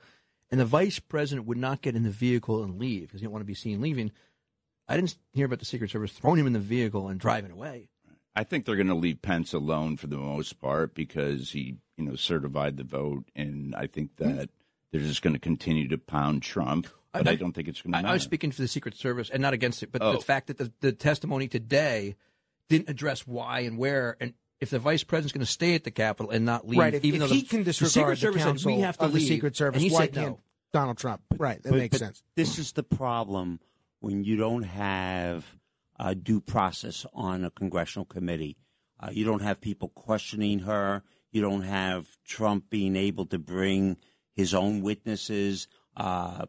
S5: and the vice president would not get in the vehicle and leave because he didn't want to be seen leaving. I didn't hear about the Secret Service throwing him in the vehicle and driving away.
S6: I think they're going to leave Pence alone for the most part because he, you know, certified the vote, and I think hmm. that they're just going to continue to pound Trump. But I, I don't think it's going to.
S5: I, I, was speaking for the Secret Service and not against it, but
S6: Oh.
S5: the fact that the, the testimony today didn't address why and where, and if the vice president's going to stay at the Capitol and not leave,
S3: right. If,
S5: even
S3: if
S5: though
S3: he
S5: the,
S3: can
S5: the
S3: disregard
S5: Secret Service
S3: the
S5: said we have to leave,
S3: the Secret Service,
S5: and he
S3: why
S5: said
S3: can't
S5: no.
S3: Donald Trump? Right. That
S4: But-
S3: makes
S4: but
S3: sense.
S4: This is the problem when you don't have uh, due process on a congressional committee. Uh, you don't have people questioning her. You don't have Trump being able to bring his own witnesses, uh,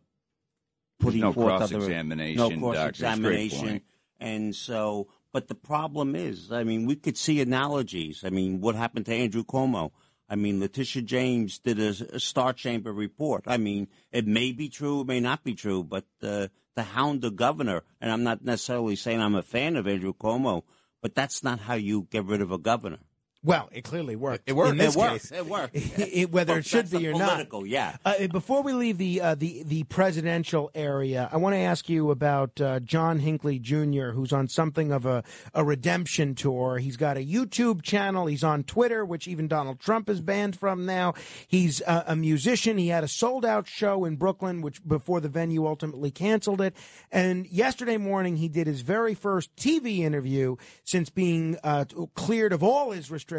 S4: putting
S6: no
S4: forth other
S6: cross-examination,
S4: no cross
S6: That's a great
S4: examination, and so. But the problem is, I mean, we could see analogies. I mean, what happened to Andrew Cuomo? I mean, Letitia James did a, a Star Chamber report. I mean, it may be true, it may not be true, but uh, the hound the governor, and I'm not necessarily saying I'm a fan of Andrew Cuomo, but that's not how you get rid of a governor.
S3: Well, it clearly worked.
S4: It worked.
S3: In this
S4: It worked.
S3: case.
S4: It worked.
S3: It- whether
S4: Well,
S3: it should be or not.
S4: political, yeah.
S3: Uh, before we leave the uh, the the presidential area, I want to ask you about uh, John Hinckley Jr., who's on something of a, a redemption tour. He's got a YouTube channel. He's on Twitter, which even Donald Trump is banned from now. He's uh, a musician. He had a sold out show in Brooklyn, which before the venue ultimately canceled it. And yesterday morning, he did his very first TV interview since being uh, cleared of all his restrictions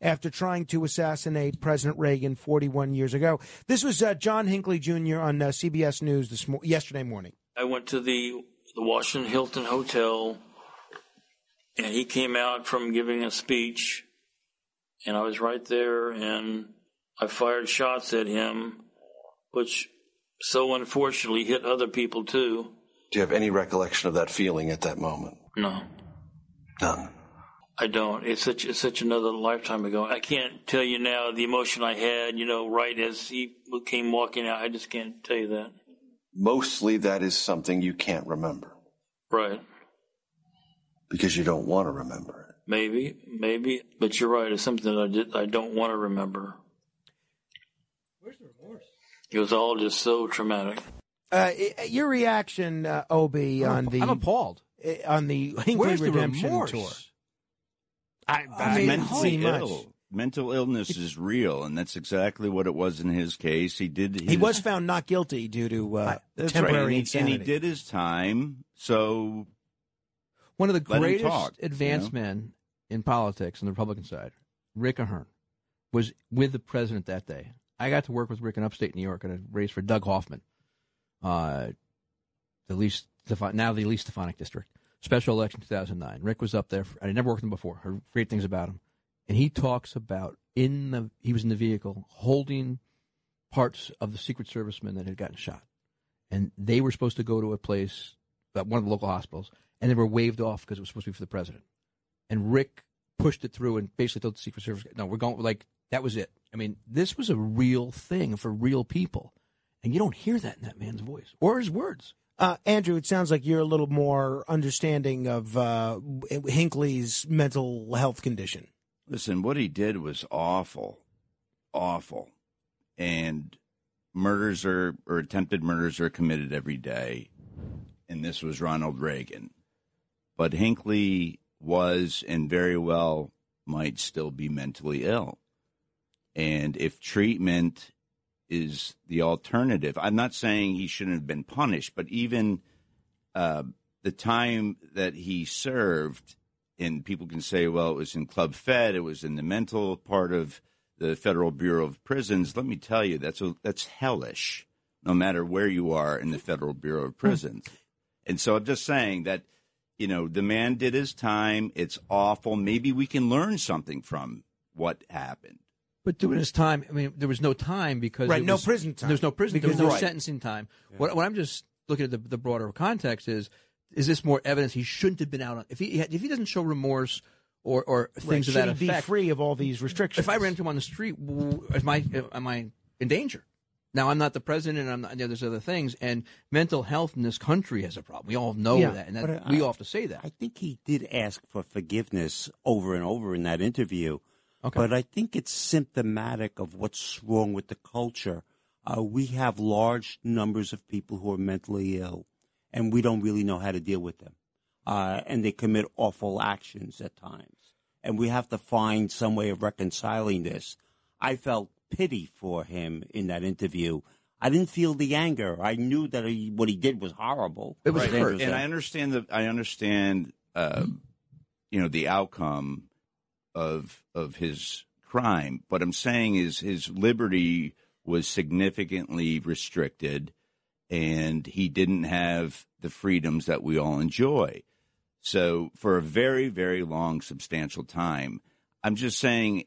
S3: after trying to assassinate President Reagan 41 years ago. This was uh, John Hinckley Jr. on uh, CBS News this mo- yesterday morning.
S11: I went to the the Washington Hilton Hotel, and he came out from giving a speech, and I was right there, and I fired shots at him, which so unfortunately hit other people too.
S2: Do you have any recollection of that feeling at that moment?
S11: No,
S2: None.
S11: I don't. It's such it's such another lifetime ago. I can't tell you now the emotion I had. You know, right as he came walking out, I just can't tell you that.
S2: Mostly that is something you can't remember
S11: Right.
S2: because you don't want to remember it.
S11: Maybe, maybe, but you're right. It's something that I did. I don't want to remember. Where's the remorse? It was all just so traumatic.
S3: Uh, your reaction, uh, Obi, on the
S5: I'm appalled.
S3: uh, on the Hinckley
S5: Where's the
S3: tour. I,
S6: He's
S3: I mean,
S6: mentally
S3: much.
S6: ill. Mental illness is real, and that's exactly what it was in his case. He did. His,
S3: He was found not guilty due to uh,
S6: That's
S3: temporary
S6: right, and he, and he did his time. So
S5: One of the greatest
S6: talk, you know?
S5: men in politics on the Republican side, Rick Ahearn, was with the president that day. I got to work with Rick in upstate New York at a race for Doug Hoffman, uh, the Elise Stefan- now the Elise Stefanik district. Special election 2009. Rick was up there. For, I never worked with him before. Heard great things about him, and he talks about in the he was in the vehicle holding parts of the Secret Servicemen that had gotten shot, and they were supposed to go to a place, uh, one of the local hospitals, and they were waved off because it was supposed to be for the president. And Rick pushed it through and basically told the Secret Service, "No, we're going like that was it." I mean, this was a real thing for real people, and you don't hear that in that man's voice or his words.
S3: Uh, Andrew, it sounds like you're a little more understanding of uh, Hinckley's mental health condition.
S6: listen, what he did was awful, awful, and murders are or attempted murders are committed every day, and this was Ronald Reagan, but Hinckley was and very well might still be mentally ill, and if treatment is the alternative. I'm not saying he shouldn't have been punished, but even uh, the time that he served, and people can say, well, it was in Club Fed, it was in the mental part of the Federal Bureau of Prisons. Let me tell you, that's a, that's hellish, no matter where you are in the Federal Bureau of Prisons. And so I'm just saying that, you know, the man did his time. It's awful. Maybe we can learn something from what happened.
S5: But doing his time, I mean, there was no time because
S3: Right, no
S5: was-
S3: prison time.
S5: There's no prison.
S3: Because-
S5: There's no
S3: Right.
S5: sentencing time. What, what I'm just looking at the, the broader context is: is this more evidence he shouldn't have been out on? If he if he doesn't show remorse or or
S3: Right.
S5: things of
S3: Should
S5: that
S3: he be free of all these restrictions?
S5: if I ran into him on the street, am I am I in danger? Now I'm not the president, and I'm not, you know, there's other things, and mental health in this country has a problem. We all know
S4: Yeah,
S5: that, and that,
S4: I-
S5: we all have to say that.
S4: I think he did ask for forgiveness over and over in that interview.
S5: Okay.
S4: But I think it's symptomatic of what's wrong with the culture. Uh, we have large numbers of people who are mentally ill, and we don't really know how to deal with them. Uh, and they commit awful actions at times. And we have to find some way of reconciling this. I felt pity for him in that interview. I didn't feel the anger. I knew that he, what he did was horrible.
S6: It was right.
S4: dangerous.
S6: and I understand the I understand uh, you know the outcome of of his crime. What I'm saying is his liberty was significantly restricted, and he didn't have the freedoms that we all enjoy. So for a very very long substantial time, I'm just saying.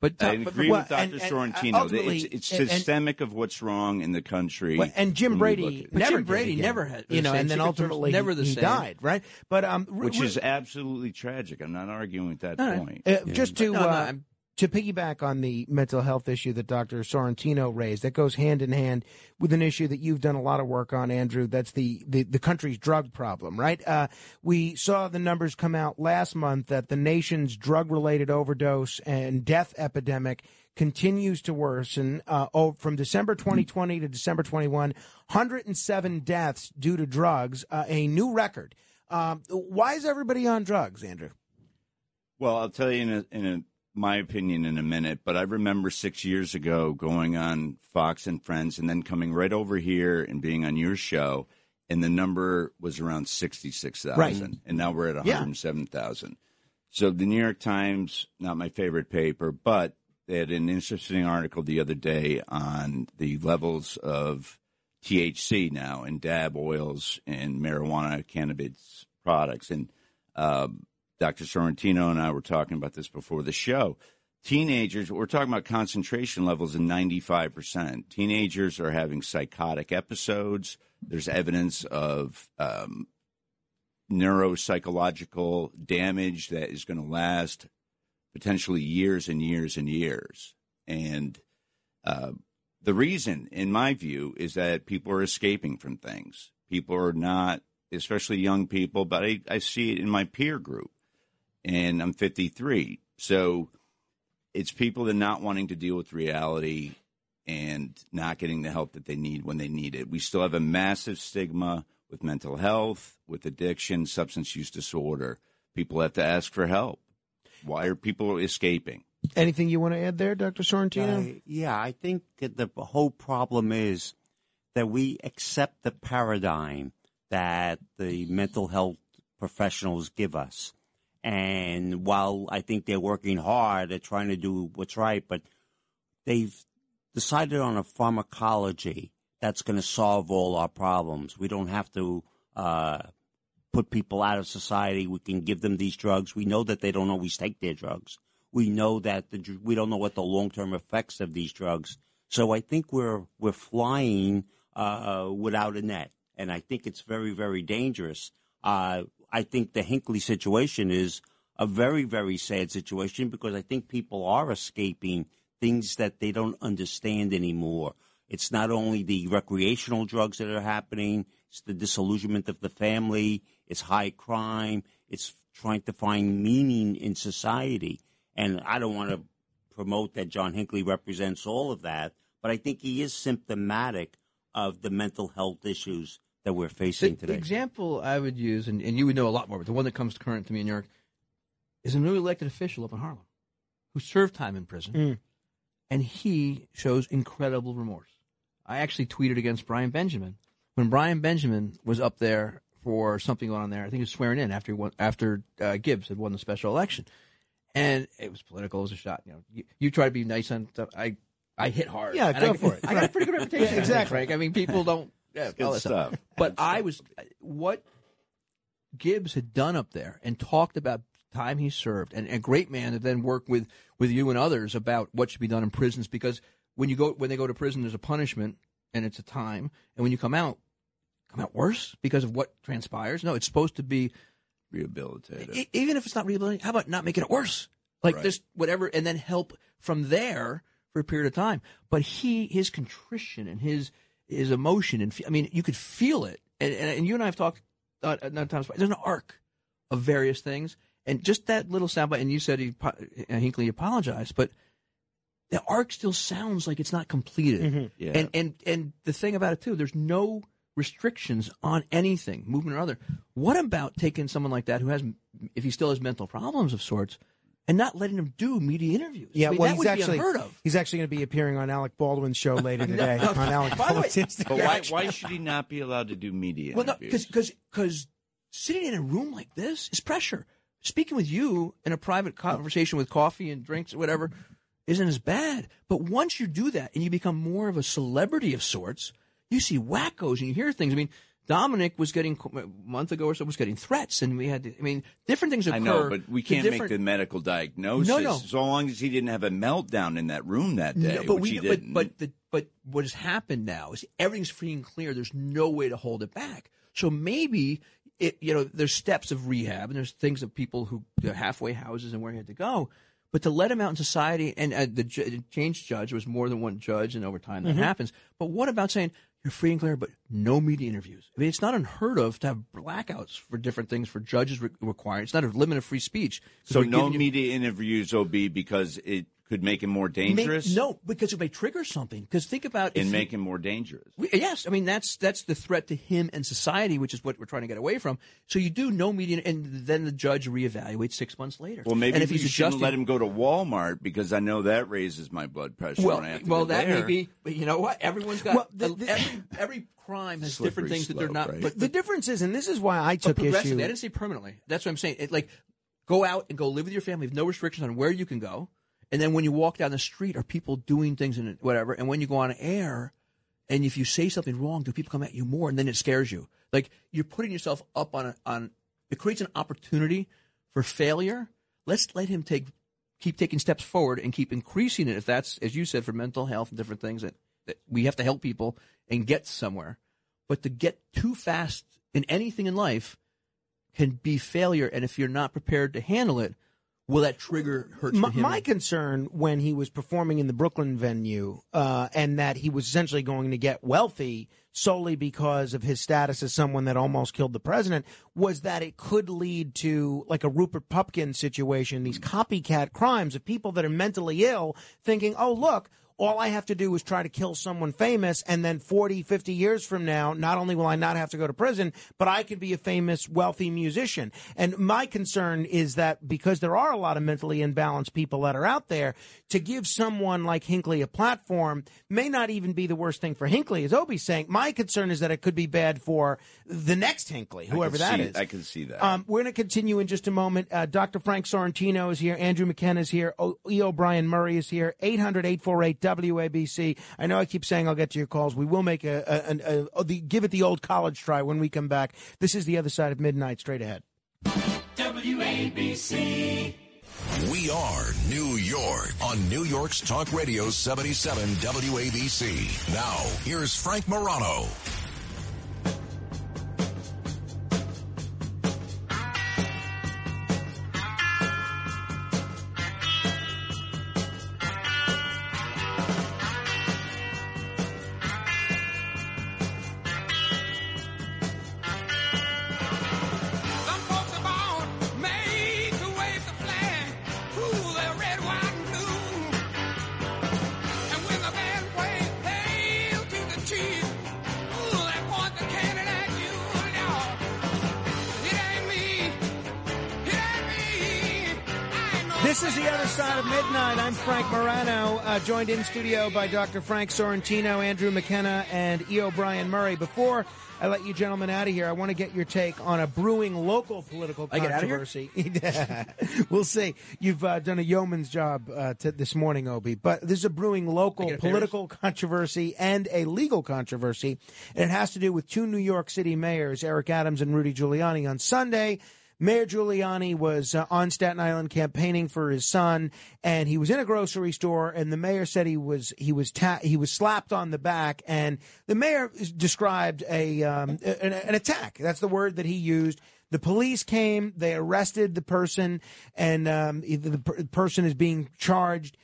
S5: But
S6: I
S3: but-
S6: agree
S3: well,
S6: with Dr.
S3: and- and, uh,
S6: Sorrentino.
S3: ultimately-
S6: it's it's
S3: and- and-
S6: systemic of what's wrong in the country.
S3: Well, and Jim
S6: when we look
S3: Brady
S6: at it.
S5: But
S3: never
S5: Jim Brady never had-
S3: you know, and then ultimately
S5: never
S3: he,
S5: the
S3: he
S5: same.
S3: died, right? But um,
S6: which
S3: r-
S6: is absolutely tragic. I'm not arguing with that
S3: All right.
S6: point.
S3: Uh, Just to
S5: No, no,
S3: uh,
S5: I'm-
S3: to piggyback on the mental health issue that Dr. Sorrentino raised, that goes hand in hand with an issue that you've done a lot of work on, Andrew. That's the the, the country's drug problem, right? Uh, we saw the numbers come out last month that the nation's drug related overdose and death epidemic continues to worsen. Uh, oh, from December 2020 to December 21, 107 deaths due to drugs, uh, a new record. Um, why is everybody on drugs, Andrew?
S6: Well, I'll tell you in a, in a, my opinion in a minute, but I remember six years ago going on Fox and Friends and then coming right over here and being on your show, and the number was around 66,000.
S3: Right.
S6: And now we're at
S3: Yeah.
S6: 107,000. So the New York Times, not my favorite paper, but they had an interesting article the other day on the levels of THC now in dab oils and marijuana cannabis products. And um, Dr. Sorrentino and I were talking about this before the show. Teenagers, we're talking about concentration levels in 95%. Teenagers are having psychotic episodes. There's evidence of um, neuropsychological damage that is going to last potentially years and years and years. And uh, the reason, in my view, is that people are escaping from things. People are not, especially young people, but I, I see it in my peer group. And I'm 53. So it's people that are not wanting to deal with reality and not getting the help that they need when they need it. We still have a massive stigma with mental health, with addiction, substance use disorder. People have to ask for help. Why are people escaping?
S3: Anything you want to add there, Dr. Sorrentino?
S4: Uh, yeah, I think that the whole problem is that we accept the paradigm that the mental health professionals give us. And while I think they're working hard they're trying to do what's right, but they've decided on a pharmacology that's going to solve all our problems. We don't have to uh, put people out of society. We can give them these drugs. We know that they don't always take their drugs. We know that the, we don't know what the long term effects of these drugs. So I think we're we're flying uh, without a net, and I think it's very very dangerous. Uh, I think the Hinckley situation is a very very sad situation because I think people are escaping things that they don't understand anymore. It's not only the recreational drugs that are happening, it's the disillusionment of the family, it's high crime, it's trying to find meaning in society. And I don't want to promote that John Hinckley represents all of that, but I think he is symptomatic of the mental health issues that we're facing
S5: The
S4: today.
S5: The example I would use, and, and you would know a lot more, but the one that comes current to me in New York is a newly elected official up in Harlem who served time in prison,
S3: Mm.
S5: and he shows incredible remorse. I actually tweeted against Brian Benjamin when Brian Benjamin was up there for something going on there. I think he was swearing in after he won, after uh, Gibbs had won the special election, and it was political. It was a shot. You know, you, you try to be nice on stuff. I I hit hard.
S3: Yeah, go
S5: I,
S3: for it.
S5: I got a pretty good reputation.
S3: Yeah, exactly.
S5: Frank. I mean, people don't. Yeah,
S6: good
S5: all that
S6: stuff.
S5: But I was what Gibbs had done up there and talked about time he served, and a great man to then work with with you and others about what should be done in prisons. Because when you go when they go to prison, there's a punishment and it's a time, and when you come out, come out worse because of what transpires. No, it's supposed to be
S6: rehabilitated.
S5: E- even if it's not rehabilitated, how about not making it worse? Like
S6: Right.
S5: just whatever, and then help from there for a period of time. But he, his contrition and his his emotion, and I mean, you could feel it. And, and, and you and I have talked uh, enough times. There's an arc of various things, and just that little soundbite. And you said he, uh, Hinckley apologized, but the arc still sounds like it's not completed.
S6: Yeah.
S5: And and and the thing about it too, there's no restrictions on anything, movement or other. What about taking someone like that who has, if he still has mental problems of sorts, and not letting him do media interviews?
S3: Yeah,
S5: I mean,
S3: well,
S5: that
S3: he's
S5: would
S3: actually
S5: be unheard of.
S3: he's actually going to be appearing on Alec Baldwin's show later today
S5: No,
S3: on Alec
S5: by the way-
S3: Baldwin's Instagram.
S6: But why, why should he not be allowed to do media
S5: Well, no,
S6: interviews?
S5: because because sitting in a room like this is pressure. Speaking with you in a private conversation with coffee and drinks or whatever isn't as bad. But once you do that and you become more of a celebrity of sorts, you see wackos and you hear things. I mean, Dominic was getting a month ago or so was getting threats, and we had. To, I mean, different things occur.
S6: I know, but we can't make the medical diagnosis
S5: No, no.
S6: so long as he didn't have a meltdown in that room that day,
S5: No, but
S6: which
S5: we,
S6: he
S5: but,
S6: didn't.
S5: but the, but what has happened now is everything's free and clear. There's no way to hold it back. So maybe it, you know, there's steps of rehab and there's things of people who the halfway houses and where he had to go. But to let him out in society, and uh, the, the change judge was more than one judge, and over time that
S3: Mhm.
S5: happens. But what about saying you're free and clear, but no media interviews? I mean, it's not unheard of to have blackouts for different things for judges re- requiring. It's not a limit of free speech.
S6: so no
S5: you-
S6: media interviews, OB, because it could make him more
S5: May-
S6: dangerous
S5: no, because it may trigger something. Because think about if
S6: and
S5: you-
S6: make him more dangerous.
S5: we, yes, I mean that's that's the threat to him and society, which is what we're trying to get away from. So you do no media, and then the judge reevaluates six months later.
S6: Well, maybe
S5: and if
S6: we
S5: he's
S6: shouldn't
S5: adjusting,
S6: let him go to Walmart because I know that raises my blood pressure.
S5: well,
S6: when I have to
S5: well, that
S6: there.
S5: may be, but you know what? Everyone's got
S3: Well, the- the-
S5: every every crime has different
S6: Slippery
S5: things that they're not.
S6: right?
S5: But
S3: the difference is, and this is why I
S5: but
S3: took
S5: progressively,
S3: issue.
S5: I didn't say permanently. That's what I'm saying. It, like, go out and go live with your family with no restrictions on where you can go. And then when you walk down the street, are people doing things and whatever? And when you go on air, and if you say something wrong, do people come at you more? And then it scares you. Like you're putting yourself up on a, on. It creates an opportunity for failure. Let's let him take keep taking steps forward and keep increasing it. If that's as you said for mental health and different things that, that we have to help people and get somewhere. But to get too fast in anything in life can be failure. And if you're not prepared to handle it, will that trigger hurt
S3: my,
S5: him?
S3: my concern when he was performing in the Brooklyn venue, uh, and that he was essentially going to get wealthy solely because of his status as someone that almost killed the president, was that it could lead to like a Rupert Pupkin situation, these copycat crimes of people that are mentally ill thinking, oh, look, all I have to do is try to kill someone famous, and then 40, 50 years from now, not only will I not have to go to prison, but I could be a famous, wealthy musician. And my concern is that because there are a lot of mentally imbalanced people that are out there, to give someone like Hinckley a platform may not even be the worst thing for Hinckley, as Obi's saying. My concern is that it could be bad for the next Hinckley, whoever that
S6: see-
S3: is.
S6: I can see that.
S3: Um, we're going to continue in just a moment. Uh, Dr. Frank Sorrentino is here. Andrew McKenna is here. O- E. O'Brien Murray is here. 800 848 WABC. I know I keep saying I'll get to your calls. We will make a, a, a, a, the, give it the old college try when we come back. This is the other side of midnight, straight ahead.
S1: WABC. We are New York on New York's Talk Radio 77 WABC. Now, here's Frank Morano.
S3: Joined in studio by Dr. Frank Sorrentino, Andrew McKenna, and E. O'Brien Murray. Before I let you gentlemen out of here, I want to get your take on a brewing local political
S5: I get out of here?
S3: controversy. we'll see. You've uh, done a yeoman's job uh, t- this morning, Obi, but this is a brewing local political controversy and a legal controversy, and it has to do with two New York City mayors, Eric Adams and Rudy Giuliani, on Sunday Mayor Giuliani was uh, on Staten Island campaigning for his son, and he was in a grocery store, and the mayor said he was he was ta- he was slapped on the back, and the mayor described a um, an, an attack. That's the word that he used. The police came, they arrested the person, and um, the, the per- person is being charged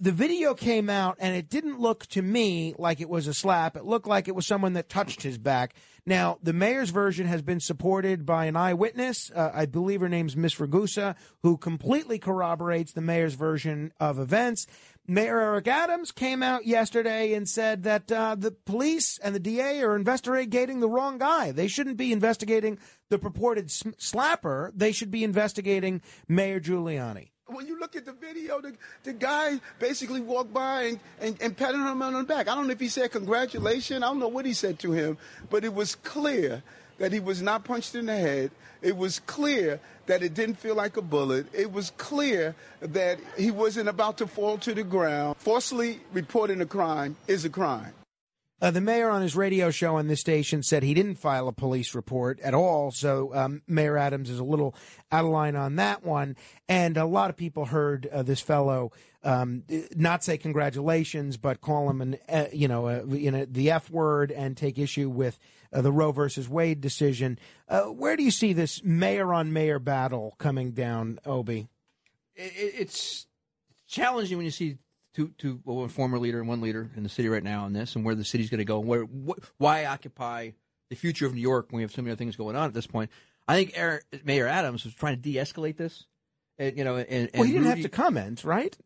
S3: the video came out and it didn't look to me like it was a slap. It looked like it was someone that touched his back. Now, the mayor's version has been supported by an eyewitness. Uh, I believe her name's Miss Ragusa, who completely corroborates the mayor's version of events. Mayor Eric Adams came out yesterday and said that uh, the police and the DA are investigating the wrong guy. They shouldn't be investigating the purported slapper. They should be investigating Mayor Giuliani.
S12: When you look at the video, the, the guy basically walked by and, and, and patted him on the back. I don't know if he said congratulations. I don't know what he said to him, but it was clear that he was not punched in the head. It was clear that it didn't feel like a bullet. It was clear that he wasn't about to fall to the ground. Falsely reporting a crime is a crime.
S3: Uh, the mayor on his radio show on this station said he didn't file a police report at all. So um, Mayor Adams is a little out of line on that one. And a lot of people heard uh, this fellow um, not say congratulations, but call him an uh, you know uh, you know the F word and take issue with uh, the Roe versus Wade decision. Uh, where do you see this mayor on mayor battle coming down, Obi?
S5: It, it- it's challenging when you see two, two, well, one former leader and one leader in the city right now on this, and where the city's going to go, and where, wh- why occupy the future of New York when we have so many other things going on at this point. I think Aaron, Mayor Adams was trying to de-escalate this, and, you know, and, and
S3: Well, he didn't have to comment, right?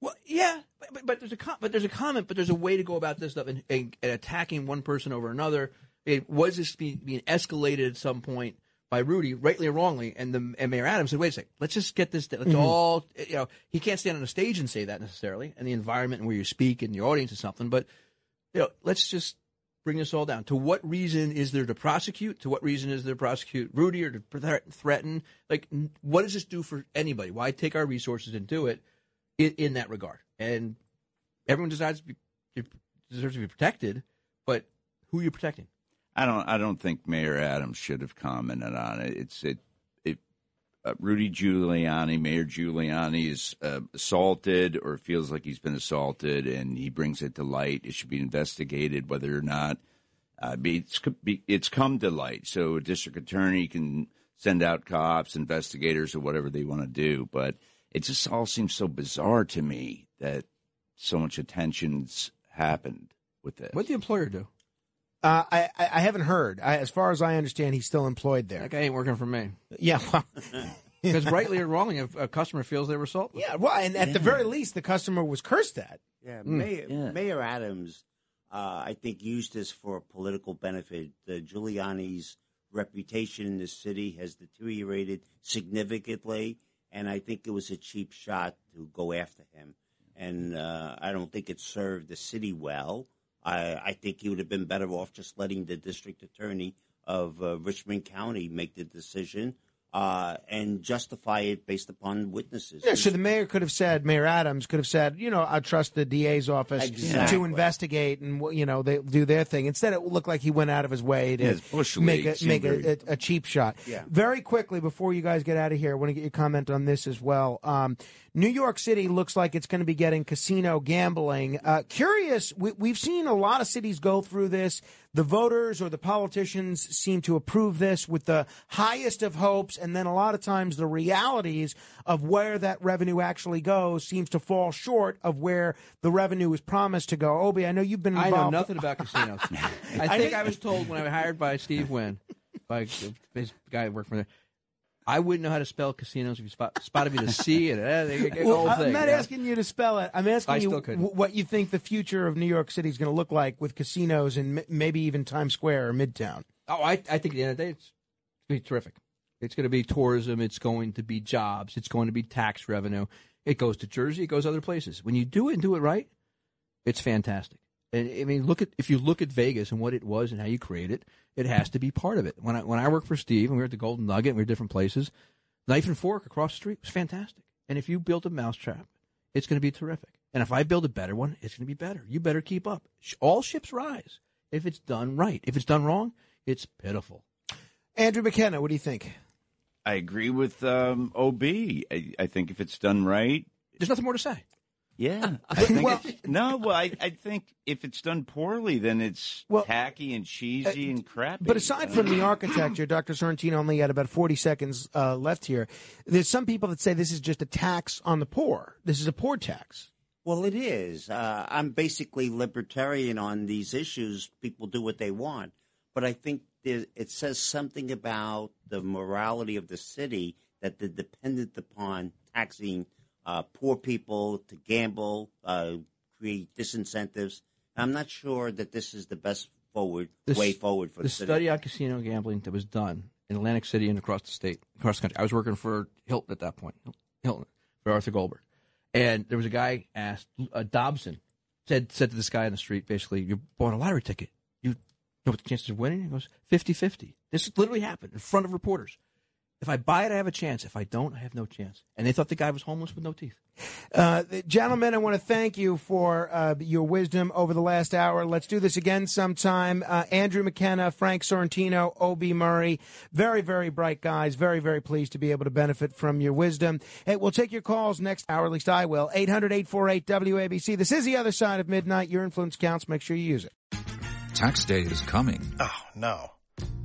S5: Well, yeah, but, but, but there's a com- but there's a comment, but there's a way to go about this stuff, and, and, and attacking one person over another. It was this being, being escalated at some point by Rudy, rightly or wrongly, and the and Mayor Adams said, "Wait a second, let's just get this. Let's
S3: Mhm.
S5: all you know." He can't stand on a stage and say that necessarily, and the environment and where you speak and the audience is something, but you know, let's just bring this all down. To what reason is there to prosecute? To what reason is there to prosecute Rudy or to threaten? Like, what does this do for anybody? Why take our resources and do it in, in that regard? And everyone decides to be, deserves to be protected, but who are you protecting?
S6: I don't. I don't think Mayor Adams should have commented on it. It's it. it uh, Rudy Giuliani, Mayor Giuliani, is uh, assaulted or feels like he's been assaulted, and he brings it to light. It should be investigated whether or not. Uh, it's, it's come to light, so a district attorney can send out cops, investigators, or whatever they want to do. But it just all seems so bizarre to me that so much attention's happened with this.
S5: What the employer do?
S3: Uh, I, I I haven't heard. I, as far as I understand, he's still employed there.
S5: That guy ain't working for me.
S3: Yeah, well,
S5: Because rightly or wrongly, if a customer feels they were assaulted.
S3: yeah, well, and at the very least, the customer was cursed at.
S4: Yeah,
S5: Mm.
S4: Mayor, Mayor Adams, uh, I think, used this for political benefit. Uh, Giuliani's reputation in the city has deteriorated significantly, and I think it was a cheap shot to go after him. And uh, I don't think it served the city well. I, I think he would have been better off just letting the district attorney of uh, Richmond County make the decision uh, and justify it based upon witnesses.
S3: Yeah, so the mayor could have said, Mayor Adams could have said, you know, I trust the DA's office
S4: Exactly.
S3: to investigate and you know they do their thing. Instead, it looked like he went out of his way to
S6: Yeah, it's Bush
S3: make
S6: League.
S3: a make
S6: very-
S3: a, a, a cheap shot.
S4: Yeah.
S3: Very quickly before you guys get out of here, I want to get your comment on this as well. Um, New York City looks like it's going to be getting casino gambling. Uh, curious, we, we've seen a lot of cities go through this. The voters or the politicians seem to approve this with the highest of hopes, and then a lot of times the realities of where that revenue actually goes seems to fall short of where the revenue is promised to go. Obi, I know you've been
S5: I know nothing about casinos. I think I was told when I was hired by Steve Wynn, by this guy who worked for there, I wouldn't know how to spell casinos if you spot, spotted me the C and uh, the
S3: Well,
S5: whole
S3: I'm
S5: thing.
S3: not
S5: yeah.
S3: asking you to spell it. I'm asking
S5: I
S3: you w- what you think the future of New York City is going to look like with casinos and m- maybe even Times Square or Midtown.
S5: Oh, I, I think at the end of the day, it's going to be terrific. It's going to be tourism. It's going to be jobs. It's going to be tax revenue. It goes to Jersey. It goes other places. When you do it and do it right, it's fantastic. And I mean, look at if you look at Vegas and what it was and how you create it, it has to be part of it. When I when I worked for Steve and we were at the Golden Nugget and we were at different places, knife and fork across the street was fantastic. And if you build a mousetrap, it's going to be terrific. And if I build a better one, it's going to be better. You better keep up. All ships rise if it's done right. If it's done wrong, it's pitiful.
S3: Andrew McKenna, what do you think?
S6: I agree with um, Ob. I, I think if it's done right,
S5: there's nothing more to say.
S6: Yeah, I think it's- no. Well, I, I think if it's done poorly, then it's tacky and cheesy and crappy.
S3: But aside from the architecture, Dr. Sorrentino only had about 40 seconds uh, left here. There's some people that say this is just a tax on the poor. This is a poor tax.
S4: Well, it is. Uh, I'm basically libertarian on these issues. People do what they want. But I think there, it says something about the morality of the city that they're dependent upon taxing uh, poor people to gamble, uh, create disincentives. I'm not sure that this is the best forward
S5: This-
S4: way forward for the,
S5: the
S4: city.
S5: study on casino gambling that was done in Atlantic City and across the state, across the country. I was working for Hilton at that point, Hilton for Arthur Goldberg, and there was a guy asked uh, Dobson said said to this guy in the street, basically, you bought a lottery ticket, you know what the chances of winning? He goes 50-50. This literally happened in front of reporters. If I buy it, I have a chance. If I don't, I have no chance. And they thought the guy was homeless with no teeth.
S3: Uh, gentlemen, I want to thank you for uh, your wisdom over the last hour. Let's do this again sometime. Uh, Andrew McKenna, Frank Sorrentino, O.B. Murray, very, very bright guys. Very, very pleased to be able to benefit from your wisdom. Hey, we'll take your calls next hour, at least I will. 800 848 WABC. This is the other side of midnight. Your influence counts. Make sure you use it.
S13: Tax day is coming.
S14: Oh, no.